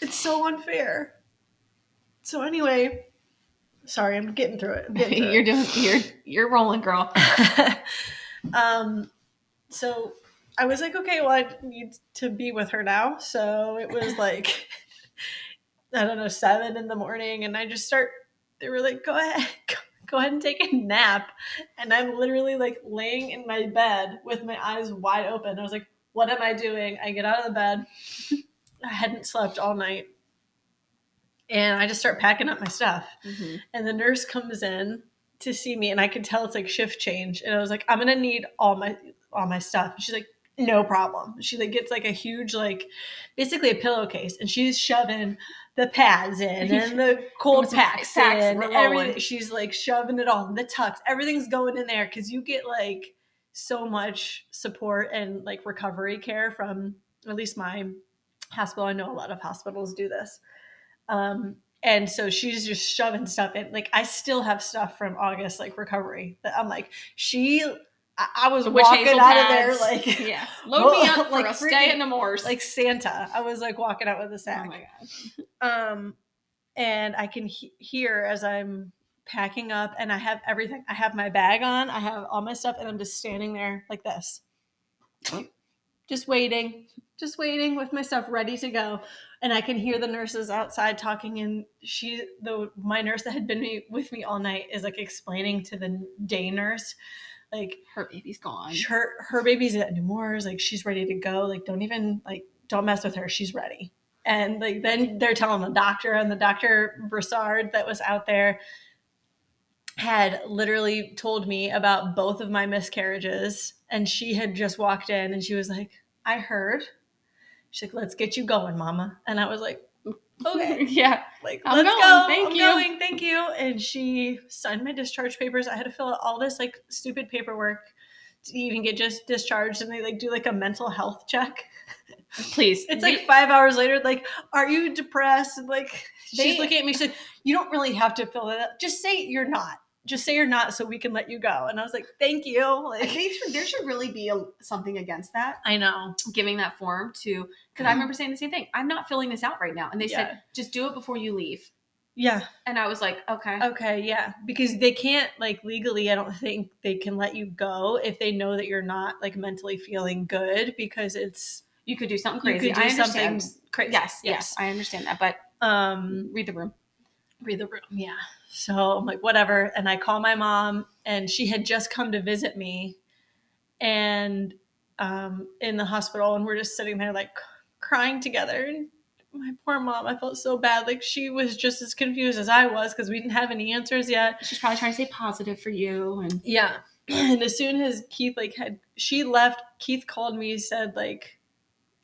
It's so unfair. So anyway, sorry, I'm getting through it. Getting through you're doing. You're you're rolling, girl. um, so I was like, okay, well, I need to be with her now. So it was like, I don't know, seven in the morning, and I just start. They were like, go ahead, go, go ahead and take a nap, and I'm literally like laying in my bed with my eyes wide open. I was like, what am I doing? I get out of the bed. I hadn't slept all night. And I just start packing up my stuff. And the nurse comes in to see me and i could tell it's like shift change. And i was like i'm gonna need all my all my stuff. And she's like no problem. She like gets like a huge like basically a pillowcase and she's shoving the pads in and the cold packs, packs, in everything. She's like shoving it all the tucks everything's going in there because you get like so much support and like recovery care from at least my hospital i know a lot of hospitals do this um, and so she's just shoving stuff in. Like I still have stuff from August, like recovery. That I'm like, she. I, I was The witch walking hazel out of there like yeah. Load me up for like a freaking- stay in the moors. like Santa. I was like walking out with a oh my god. Um, and I can he- hear as I'm packing up, and I have everything. I have my bag on. I have all my stuff, and I'm just standing there like this, just waiting, just waiting with my stuff ready to go. and I can hear the nurses outside talking, and she, the my nurse that had been me, with me all night, is like explaining to the day nurse, like Her baby's gone. her her baby's at Nemours, like she's ready to go, like don't even like don't mess with her, she's ready. And like then they're telling the doctor, and the doctor Broussard that was out there had literally told me about both of my miscarriages, and she had just walked in, and she was like, "I heard." She's like, "Let's get you going, Mama," and I was like, "Okay." yeah. like I'm let's going, go thank i'm you." going thank you and she signed my discharge papers i had to fill out all this like stupid paperwork to even get just discharged and they like do like a mental health check Please. it's They- like five hours later like are you depressed and like They- she's looking at me she said you don't really have to fill it out just say you're not just say you're not so we can let you go and i was like thank you like They should, there should really be a, something against that. i know Giving that form to, because I remember saying the same thing. I'm not filling this out right now. And they Yeah. said, just do it before you leave. yeah And I was like, okay. Okay, yeah, because they can't like legally. I don't think they can let you go if they know that you're not like mentally feeling good because it's You could do something crazy. you crazy. could do I understand. something crazy. Yes, yes, I understand that. But Um, read the room. Read the room. Yeah. So I'm like, whatever. And I call my mom, and she had just come to visit me, and um, in the hospital, and we're just sitting there like crying together. And my poor mom, I felt so bad. Like she was just as confused as I was because we didn't have any answers yet. She's probably trying to stay positive for you. And Yeah. And as soon as Keith like had she left, Keith called me, said like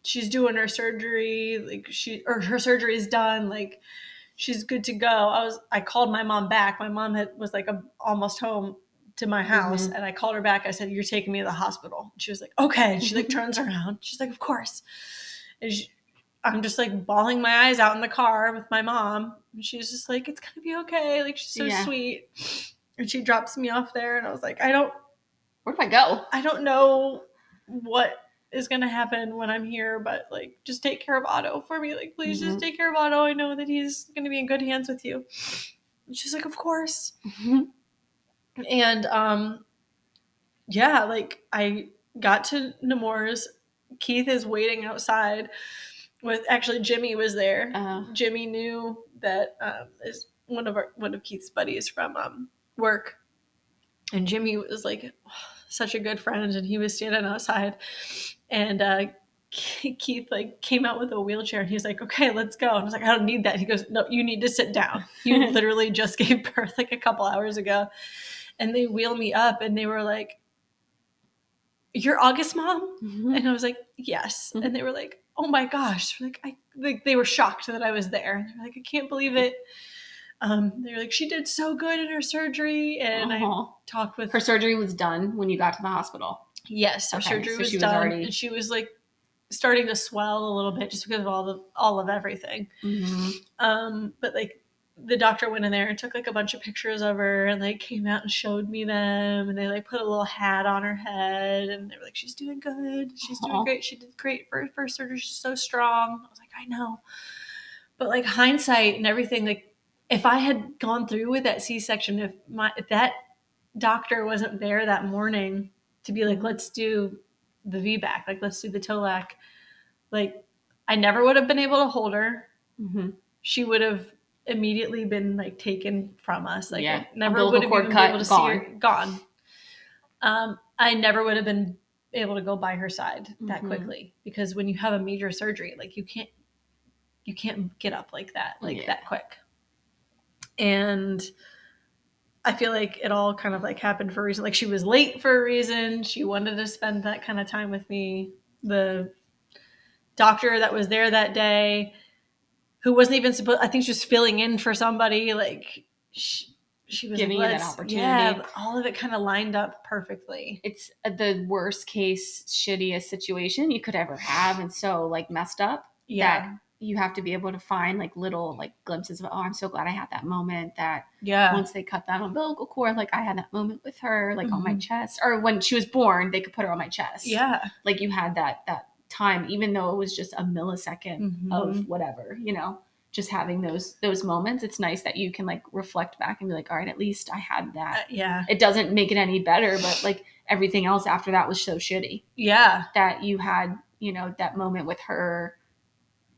she's doing her surgery, like she or her surgery is done, like she's good to go. I was I called my mom back. My mom had was like a, almost home to my mm-hmm. house and I called her back. I said, You're taking me to the hospital. She was like, Okay. And she like turns around. She's like, Of course. And she, I'm just like bawling my eyes out in the car with my mom. And she's just like, It's gonna be okay. Like she's so Yeah. sweet. And she drops me off there and I was like, I don't where do I go? I don't know what is gonna happen when I'm here, but like just take care of Otto for me. Like please Mhm. just take care of Otto. I know that he's gonna be in good hands with you. And she's like, Of course. And um yeah, like I got to Nemours. Keith is waiting outside with actually Jimmy was there. Uh, Jimmy knew that um, is one of our one of Keith's buddies from um, work, and Jimmy was like such a good friend, and he was standing outside, and uh, Keith like came out with a wheelchair, and he's like, "Okay, let's go." And I was like, "I don't need that." He goes, "No, you need to sit down. You literally just gave birth like a couple hours ago," and they wheel me up, and they were like. You're August mom? And I was like, yes. Mhm. And they were like, oh my gosh. Like I like they were shocked that I was there. And they're like, I can't believe it. Um, they were like, she did so good in her surgery. And I talked with her surgery was done when you got to the hospital. Yes, her Okay, surgery so was was done. already- And she was like starting to swell a little bit just because of all the all of everything. Um, but like the doctor went in there and took like a bunch of pictures of her and like came out and showed me them and they like put a little hat on her head and they were like, She's doing good. She's Aw. doing great. She did great for her first surgery. She's so strong. I was like, I know. But like hindsight and everything, like if I had gone through with that C section, if my if that doctor wasn't there that morning to be like, let's do the VBAC, like let's do the TOLAC, like I never would have been able to hold her Mm-hmm. she would have immediately been like taken from us. Like Yeah. Never would have been able to gone. see her gone. Um, I never would have been able to go by her side that Mhm. quickly because when you have a major surgery, like you can't you can't get up like that, like Yeah. that quick. And I feel like it all kind of like happened for a reason. Like she was late for a reason. She wanted to spend that kind of time with me. The doctor that was there that day, who wasn't even supposed, I think she was filling in for somebody. Like she, she was Giving like, you that opportunity. Yeah, all of it kind of lined up perfectly. It's the worst case, shittiest situation you could ever have, and so like messed up. Yeah, You have to be able to find like little like glimpses of, oh, I'm so glad I had that moment. That yeah, once they cut that umbilical cord, like I had that moment with her, like on my Mhm. chest, or when she was born, they could put her on my chest. yeah. like you had that that time, even though it was just a millisecond Mhm. of whatever, you know, just having those those moments. It's nice that you can like reflect back and be like, all right, at least I had Uh, that. yeah, It doesn't make it any better, but like everything else after that was so shitty yeah, that you had, you know, that moment with her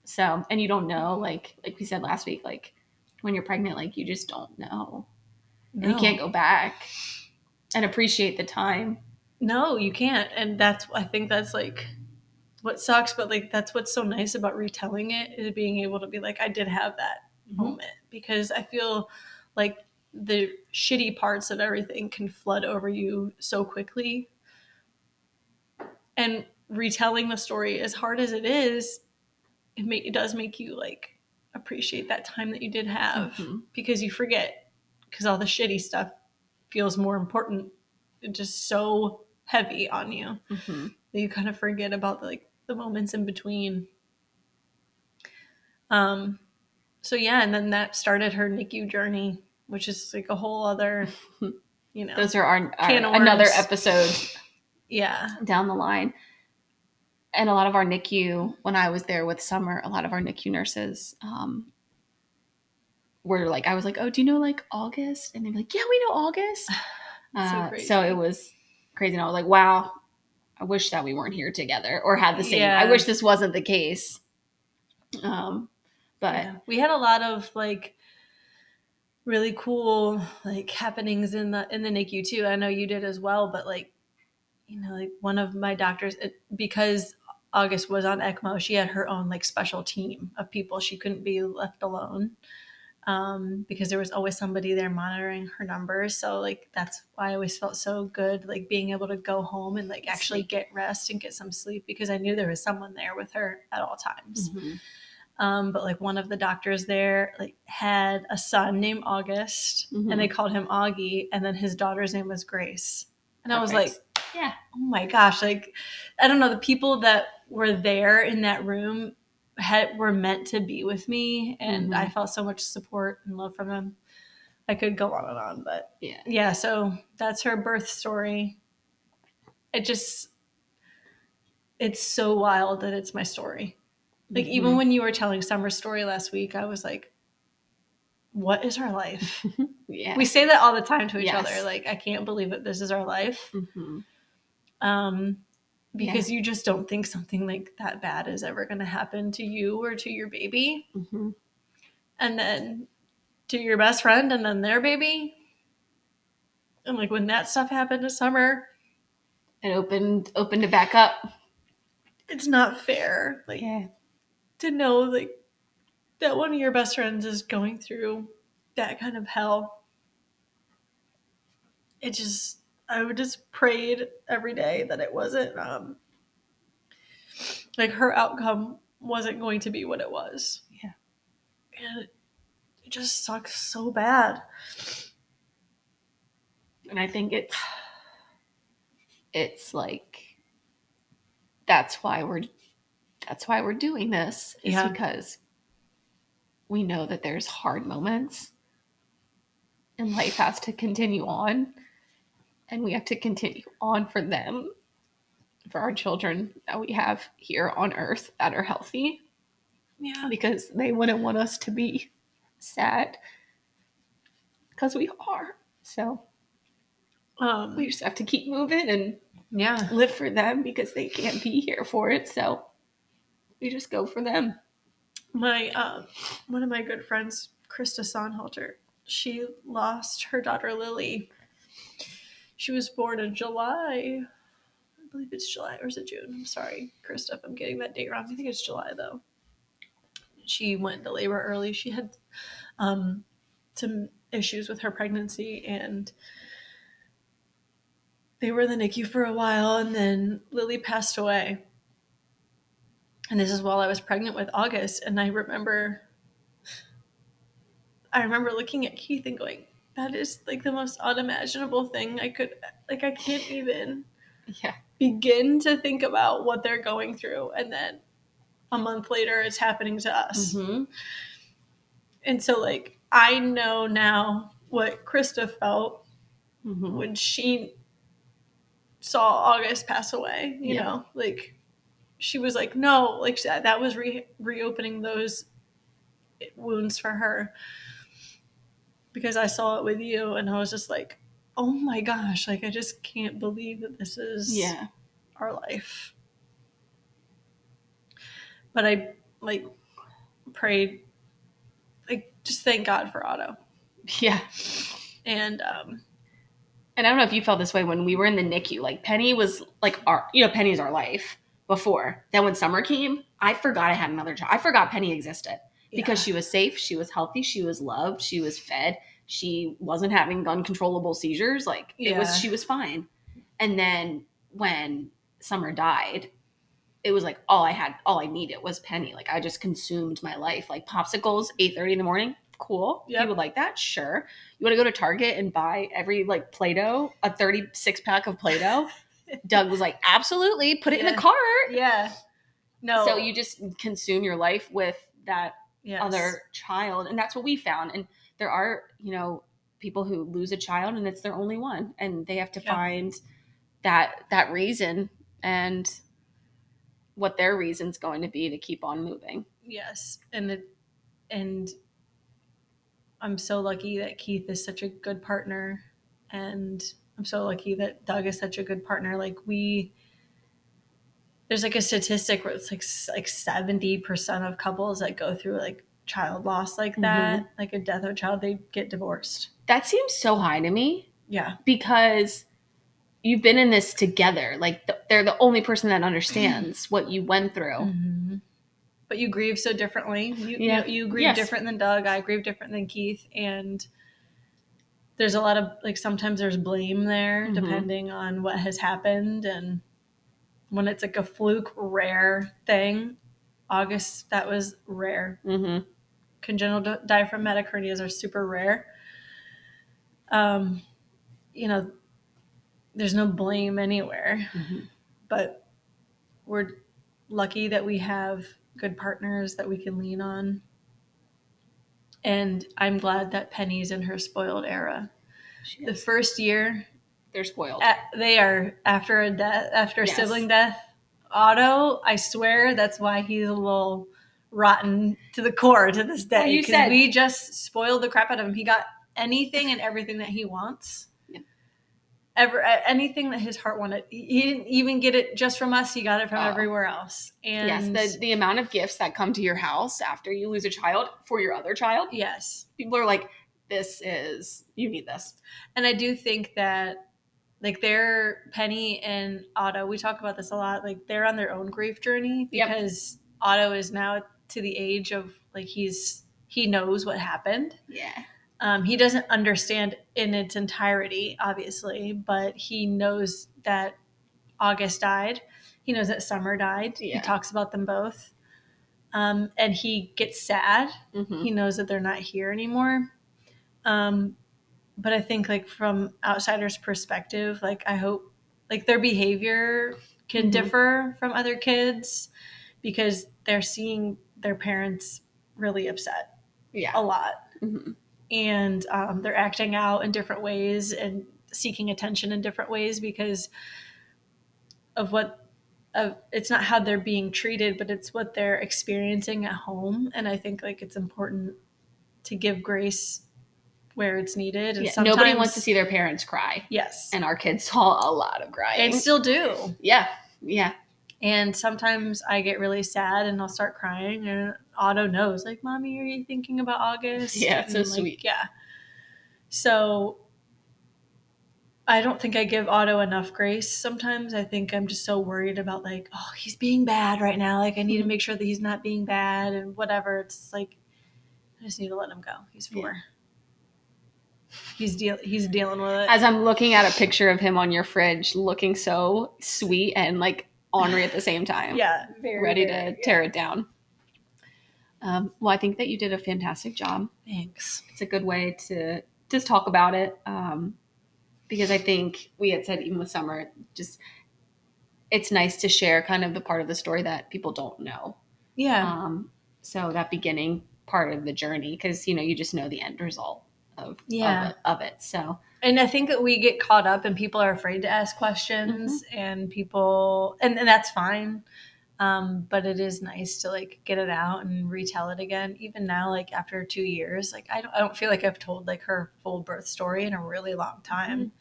So, and you don't know, like like we said last week, like when you're pregnant, like you just don't know. And you can't go back and appreciate the time. No, you can't. And that's I think that's like what sucks, but like that's what's so nice about retelling it is being able to be like, I did have that mm-hmm. moment because I feel like the shitty parts of everything can flood over you so quickly. And retelling the story, as hard as it is, it, it does make you like appreciate that time that you did have Mhm. because you forget because all the shitty stuff feels more important. It's just so heavy on you Mhm. that you kind of forget about like the moments in between. Um, so yeah, and then that started her NICU journey, which is like a whole other, you know, Those are our, our another episode yeah, down the line. And a lot of our NICU, when I was there with Summer, a lot of our NICU nurses um, were like, I was like, oh, do you know like August? And they'd be like, yeah, we know August. That's so Uh, so it was crazy. And I was like, wow, I wish that we weren't here together or had the same. Yeah. I wish this wasn't the case. Um, but Yeah. we had a lot of like really cool like happenings in the in the NICU too. I know you did as well, but like you know, like one of my doctors it, because August was on ECMO, she had her own like special team of people. She couldn't be left alone. Um, because there was always somebody there monitoring her numbers. So like that's why I always felt so good, like being able to go home and like actually get rest and get some sleep because I knew there was someone there with her at all times mhm. um, but like one of the doctors there like had a son named August, Mhm. and they called him Augie, and then his daughter's name was Grace, and I was like. Yeah, oh my gosh, like I don't know, the people that were there in that room had were meant to be with me, and Mhm. I felt so much support and love from them. I could go on and on, but yeah. yeah, so that's her birth story. It just it's so wild that it's my story. Like even Mhm. when you were telling Summer's story last week, I was like, what is our life? yeah. We say that all the time to each Yes. other. Like, I can't believe that this is our life. Mhm. Um, because you just don't think something like that bad is ever going to happen to you or to your baby. Mhm. And then to your best friend and then their baby. And like when that stuff happened to Summer, It opened opened it back up. it's not fair. Like Yeah. to know like that one of your best friends is going through that kind of hell. It just I would just prayed every day that it wasn't um like her outcome wasn't going to be what it was. Yeah. And it, it just sucks so bad. and I think it's it's like that's why we're that's why we're doing this is Yeah. because we know that there's hard moments and life has to continue on and we have to continue on for them for our children that we have here on earth that are healthy Yeah. because they wouldn't want us to be sad because we are so Um we just have to keep moving and yeah. live for them because they can't be here for it. So we just go for them. my um, one of my good friends, Krista Sonhalter, she lost her daughter Lily. She was born in July. I believe it's July or is it June? I'm sorry, Krista, I'm getting that date wrong. I think it's July though. She went into labor early. She had um, some issues with her pregnancy and they were in the NICU for a while and then Lily passed away and this is while I was pregnant with August. And I remember, I remember looking at Keith and going, "That is like the most unimaginable thing I could, like, I can't even Yeah. begin to think about what they're going through." And then a month later, it's happening to us. Mm-hmm. And so, like, I know now what Krista felt Mm-hmm. when she saw August pass away, you Yeah. know, like she was like, no, like that, that was re- reopening those wounds for her because I saw it with you and I was just like, oh my gosh, like I just can't believe that this is Yeah. our life. But I like prayed, like, just thank God for Otto. Yeah. And um, And I don't know if you felt this way when we were in the NICU. Like Penny was like our, you know, Penny's our life before. Then when summer came, I forgot I had another child. I forgot Penny existed because she was safe, she was healthy, she was loved, she was fed, she wasn't having uncontrollable seizures. Like it was, she was fine. And then when Summer died, it was like all I had, all I needed was Penny. Like I just consumed my life. Like popsicles, eight thirty in the morning. Cool. Yep. You would like that? Sure. You want to go to Target and buy every like Play-Doh, a 36 pack of Play-Doh? Doug was like, absolutely, put it in the cart. yeah. No. So you just consume your life with that yes. other child. And that's what we found. And there are, you know, people who lose a child and it's their only one. And they have to Yeah. find that that reason and what their reason's going to be to keep on moving. Yes, and the and I'm so lucky that Keith is such a good partner, and I'm so lucky that Doug is such a good partner. Like we, there's like a statistic where it's like like seventy percent of couples that go through like child loss like that, like a death of a child, they get divorced. That seems so high to me Yeah, because you've been in this together. Like th- they're the only person that understands what you went through. Mhm. But you grieve so differently. You, Yeah. you, you grieve Yes. different than Doug. I grieve different than Keith. And there's a lot of, like, sometimes there's blame there Mhm. depending on what has happened. And when it's like a fluke, rare thing, August, that was rare. Mm-hmm. Congenital di- diaphragmatic hernias are super rare. Um, you know, there's no blame anywhere Mm-hmm. but we're lucky that we have good partners that we can lean on. And I'm glad that Penny's in her spoiled era. The first year, They're spoiled. a- they are after a death, after a Yes. sibling death. Otto, I swear that's why he's a little rotten to the core to this day. Well, you said- we just spoiled the crap out of him. He got anything and everything that he wants. Yeah. Ever anything that his heart wanted. He he didn't even get it just from us. He got it from Oh. everywhere else. And yes, the, the amount of gifts that come to your house after you lose a child for your other child, yes. people are like, this is, you need this. And I do think that like they're Penny and Otto, we talk about this a lot, like they're on their own grief journey Yep. because Otto is now to the age of like he's he knows what happened. Yeah. Um, he doesn't understand in its entirety, obviously, but he knows that August died. He knows that Summer died. Yeah. He talks about them both. Um, and he gets sad Mm-hmm. he knows that they're not here anymore um but i think like from outsiders perspective like i hope like their behavior can Mhm. differ from other kids because they're seeing their parents really upset Yeah. a lot hmm and um, they're acting out in different ways and seeking attention in different ways because of what of it's not how they're being treated but it's what they're experiencing at home and i think like it's important to give grace where it's needed and Yeah, sometimes Nobody wants to see their parents cry. yes And our kids saw a lot of crying. and still do yeah. Yeah. and sometimes i get really sad and i'll start crying and otto knows like mommy are you thinking about august Yeah, it's so like, sweet. yeah so i don't think i give otto enough grace sometimes i think i'm just so worried about like oh he's being bad right now like i need Mhm. to make sure that he's not being bad and whatever it's like i just need to let him go he's Yeah. He's deal he's dealing with it As I'm looking at a picture of him on your fridge, looking so sweet and like ornery at the same time. yeah very, Ready very- to tear it down. Um, well, I think that you did a fantastic job. thanks It's a good way to just talk about it. Um, because I think we had said even with summer, just it's nice to share kind of the part of the story that people don't know. yeah Um, so that beginning part of the journey, because you know you just know the end result of Yeah. of, it, of it. So And I think that we get caught up and people are afraid to ask questions and people and, and that's fine. Um, but it is nice to like get it out and retell it again. Even now, like after two years, like I don't I don't feel like I've told like her full birth story in a really long time.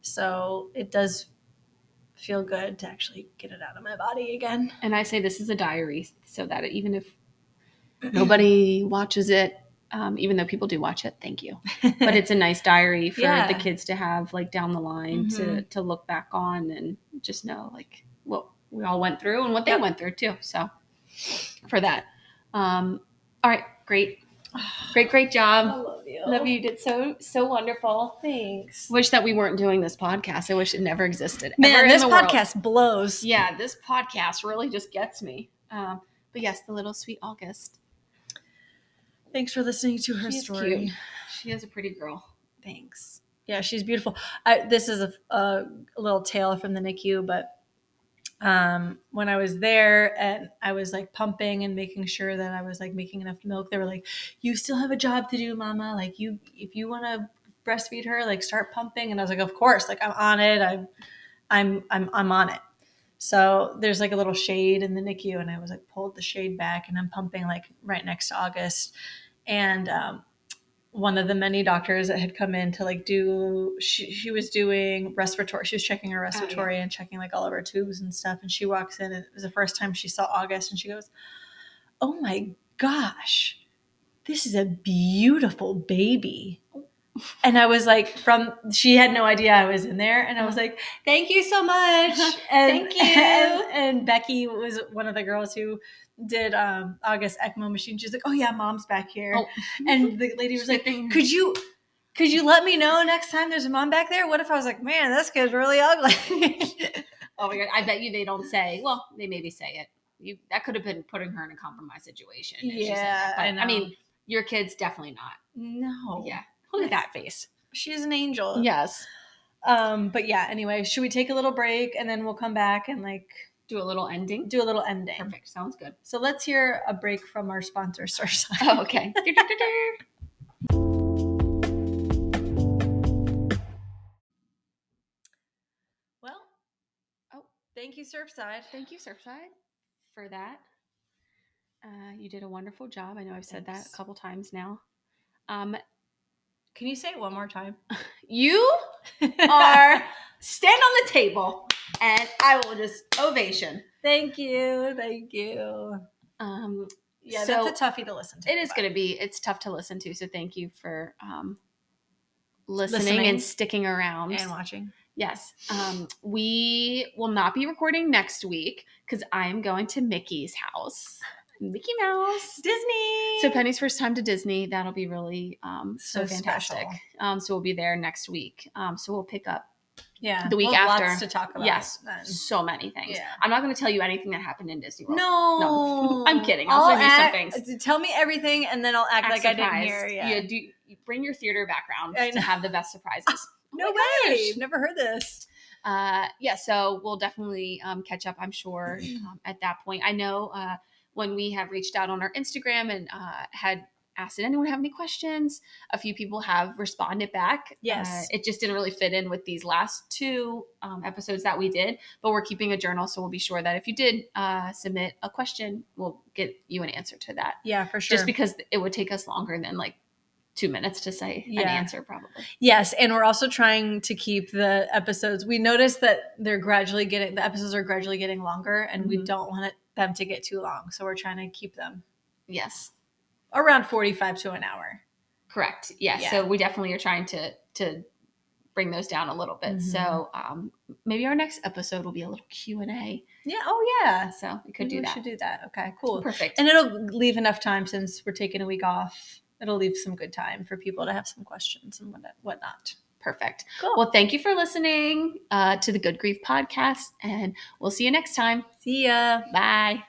So it does feel good to actually get it out of my body again. and I say this is a diary, so that even if Nobody watches it, um, even though people do watch it. Thank you. But it's a nice diary for Yeah. the kids to have like down the line to Mhm. to look back on and just know like what we all went through and what they Yep. went through too. So for that, um, all right, great, great, great job. love you. Love you. You did so so wonderful. Thanks. Wish that we weren't doing this podcast. I wish it never existed. Man, this the world. podcast blows. Yeah, this podcast really just gets me. Um, but yes, the little sweet August. Thanks for listening to her She is story. cute. She is a pretty girl. Thanks. Yeah, she's beautiful. I, this is a, a little tale from the NICU, but um, when I was there and I was like pumping and making sure that I was like making enough milk, they were like, "You still have a job to do, Mama. Like you, if you want to breastfeed her, like start pumping." And I was like, "Of course. Like I'm on it. I'm, I'm, I'm, I'm on it." So there's like a little shade in the NICU, and I was like pulled the shade back, and I'm pumping like right next to August, and um, one of the many doctors that had come in to like do she, she was doing respiratory she was checking her respiratory and checking like all of her tubes and stuff. And she walks in and it was the first time she saw august and she goes oh my gosh this is a beautiful baby. And i was like from she had no idea i was in there. And i was like thank you so much. And, Thank you. and, and becky was one of the girls who did um august ecmo machine she's like oh yeah mom's back here Oh. and the lady was like could you could you let me know next time there's a mom back there what if i was like man this kid's really ugly Oh my god! I bet you they don't say. Well, they maybe say it. You that could have been putting her in a compromised situation. if she said that. Yeah, But, I I, mean, your kid's definitely not. no Yeah. Look at that face. she's an angel Yes. um but yeah anyway should we take a little break and then we'll come back and like Do a little ending. do a little ending Perfect. Sounds good. so let's hear a break from our sponsor Surfside. Oh, okay. well Oh. thank you surfside Thank you, Surfside, for that. Uh, you did a wonderful job. I know I've said that a couple times now. Um, can you say it one more time you are stand on the table, and I will just ovation. thank you thank you Um, yeah So, that's a toughie to listen to it is going to be it's tough to listen to. So thank you for um, listening, Listening. and sticking around. and watching Yes. Um, we will not be recording next week because I am going to Mickey's house. Mickey Mouse. disney So Penny's first time to Disney. That'll be really um, so, So fantastic. Um, so we'll be there next week. Um, so we'll pick up yeah the week we'll after. lots to talk about yes, then. so many things. Yeah. I'm not going to tell you anything that happened in Disney World. No, No. I'm kidding. I'll send you some things. Tell me everything, and then I'll act, Act like I didn't hear. Yeah. You do you bring your theater background to have the best surprises. no Oh way. gosh. Never heard this. uh, yeah, so we'll definitely um, catch up, I'm sure, um, at that point. I know uh, when we have reached out on our Instagram and uh, had asked, did anyone have any questions? A few people have responded back. Yes. Uh, it just didn't really fit in with these last two um, episodes that we did, but we're keeping a journal. So we'll be sure that if you did uh, submit a question, we'll get you an answer to that. Yeah, for sure. Just because it would take us longer than like two minutes to say an answer, probably. yes, and we're also trying to keep the episodes. We noticed that they're gradually getting the episodes are gradually getting longer, and we Mhm. don't want it, them to get too long. So we're trying to keep them Yes. Around forty-five to an hour. Correct. Yeah. Yeah. So we definitely are trying to to bring those down a little bit. Mhm. So um, maybe our next episode will be a little Q and A. Yeah. Oh yeah. So we could Maybe do we that. Should do that. Okay. Cool. Perfect. And it'll leave enough time since we're taking a week off. It'll leave some good time for people to have some questions and what whatnot. Perfect. Cool. Well, thank you for listening uh, to the Good Grief podcast, and we'll see you next time. See ya. Bye.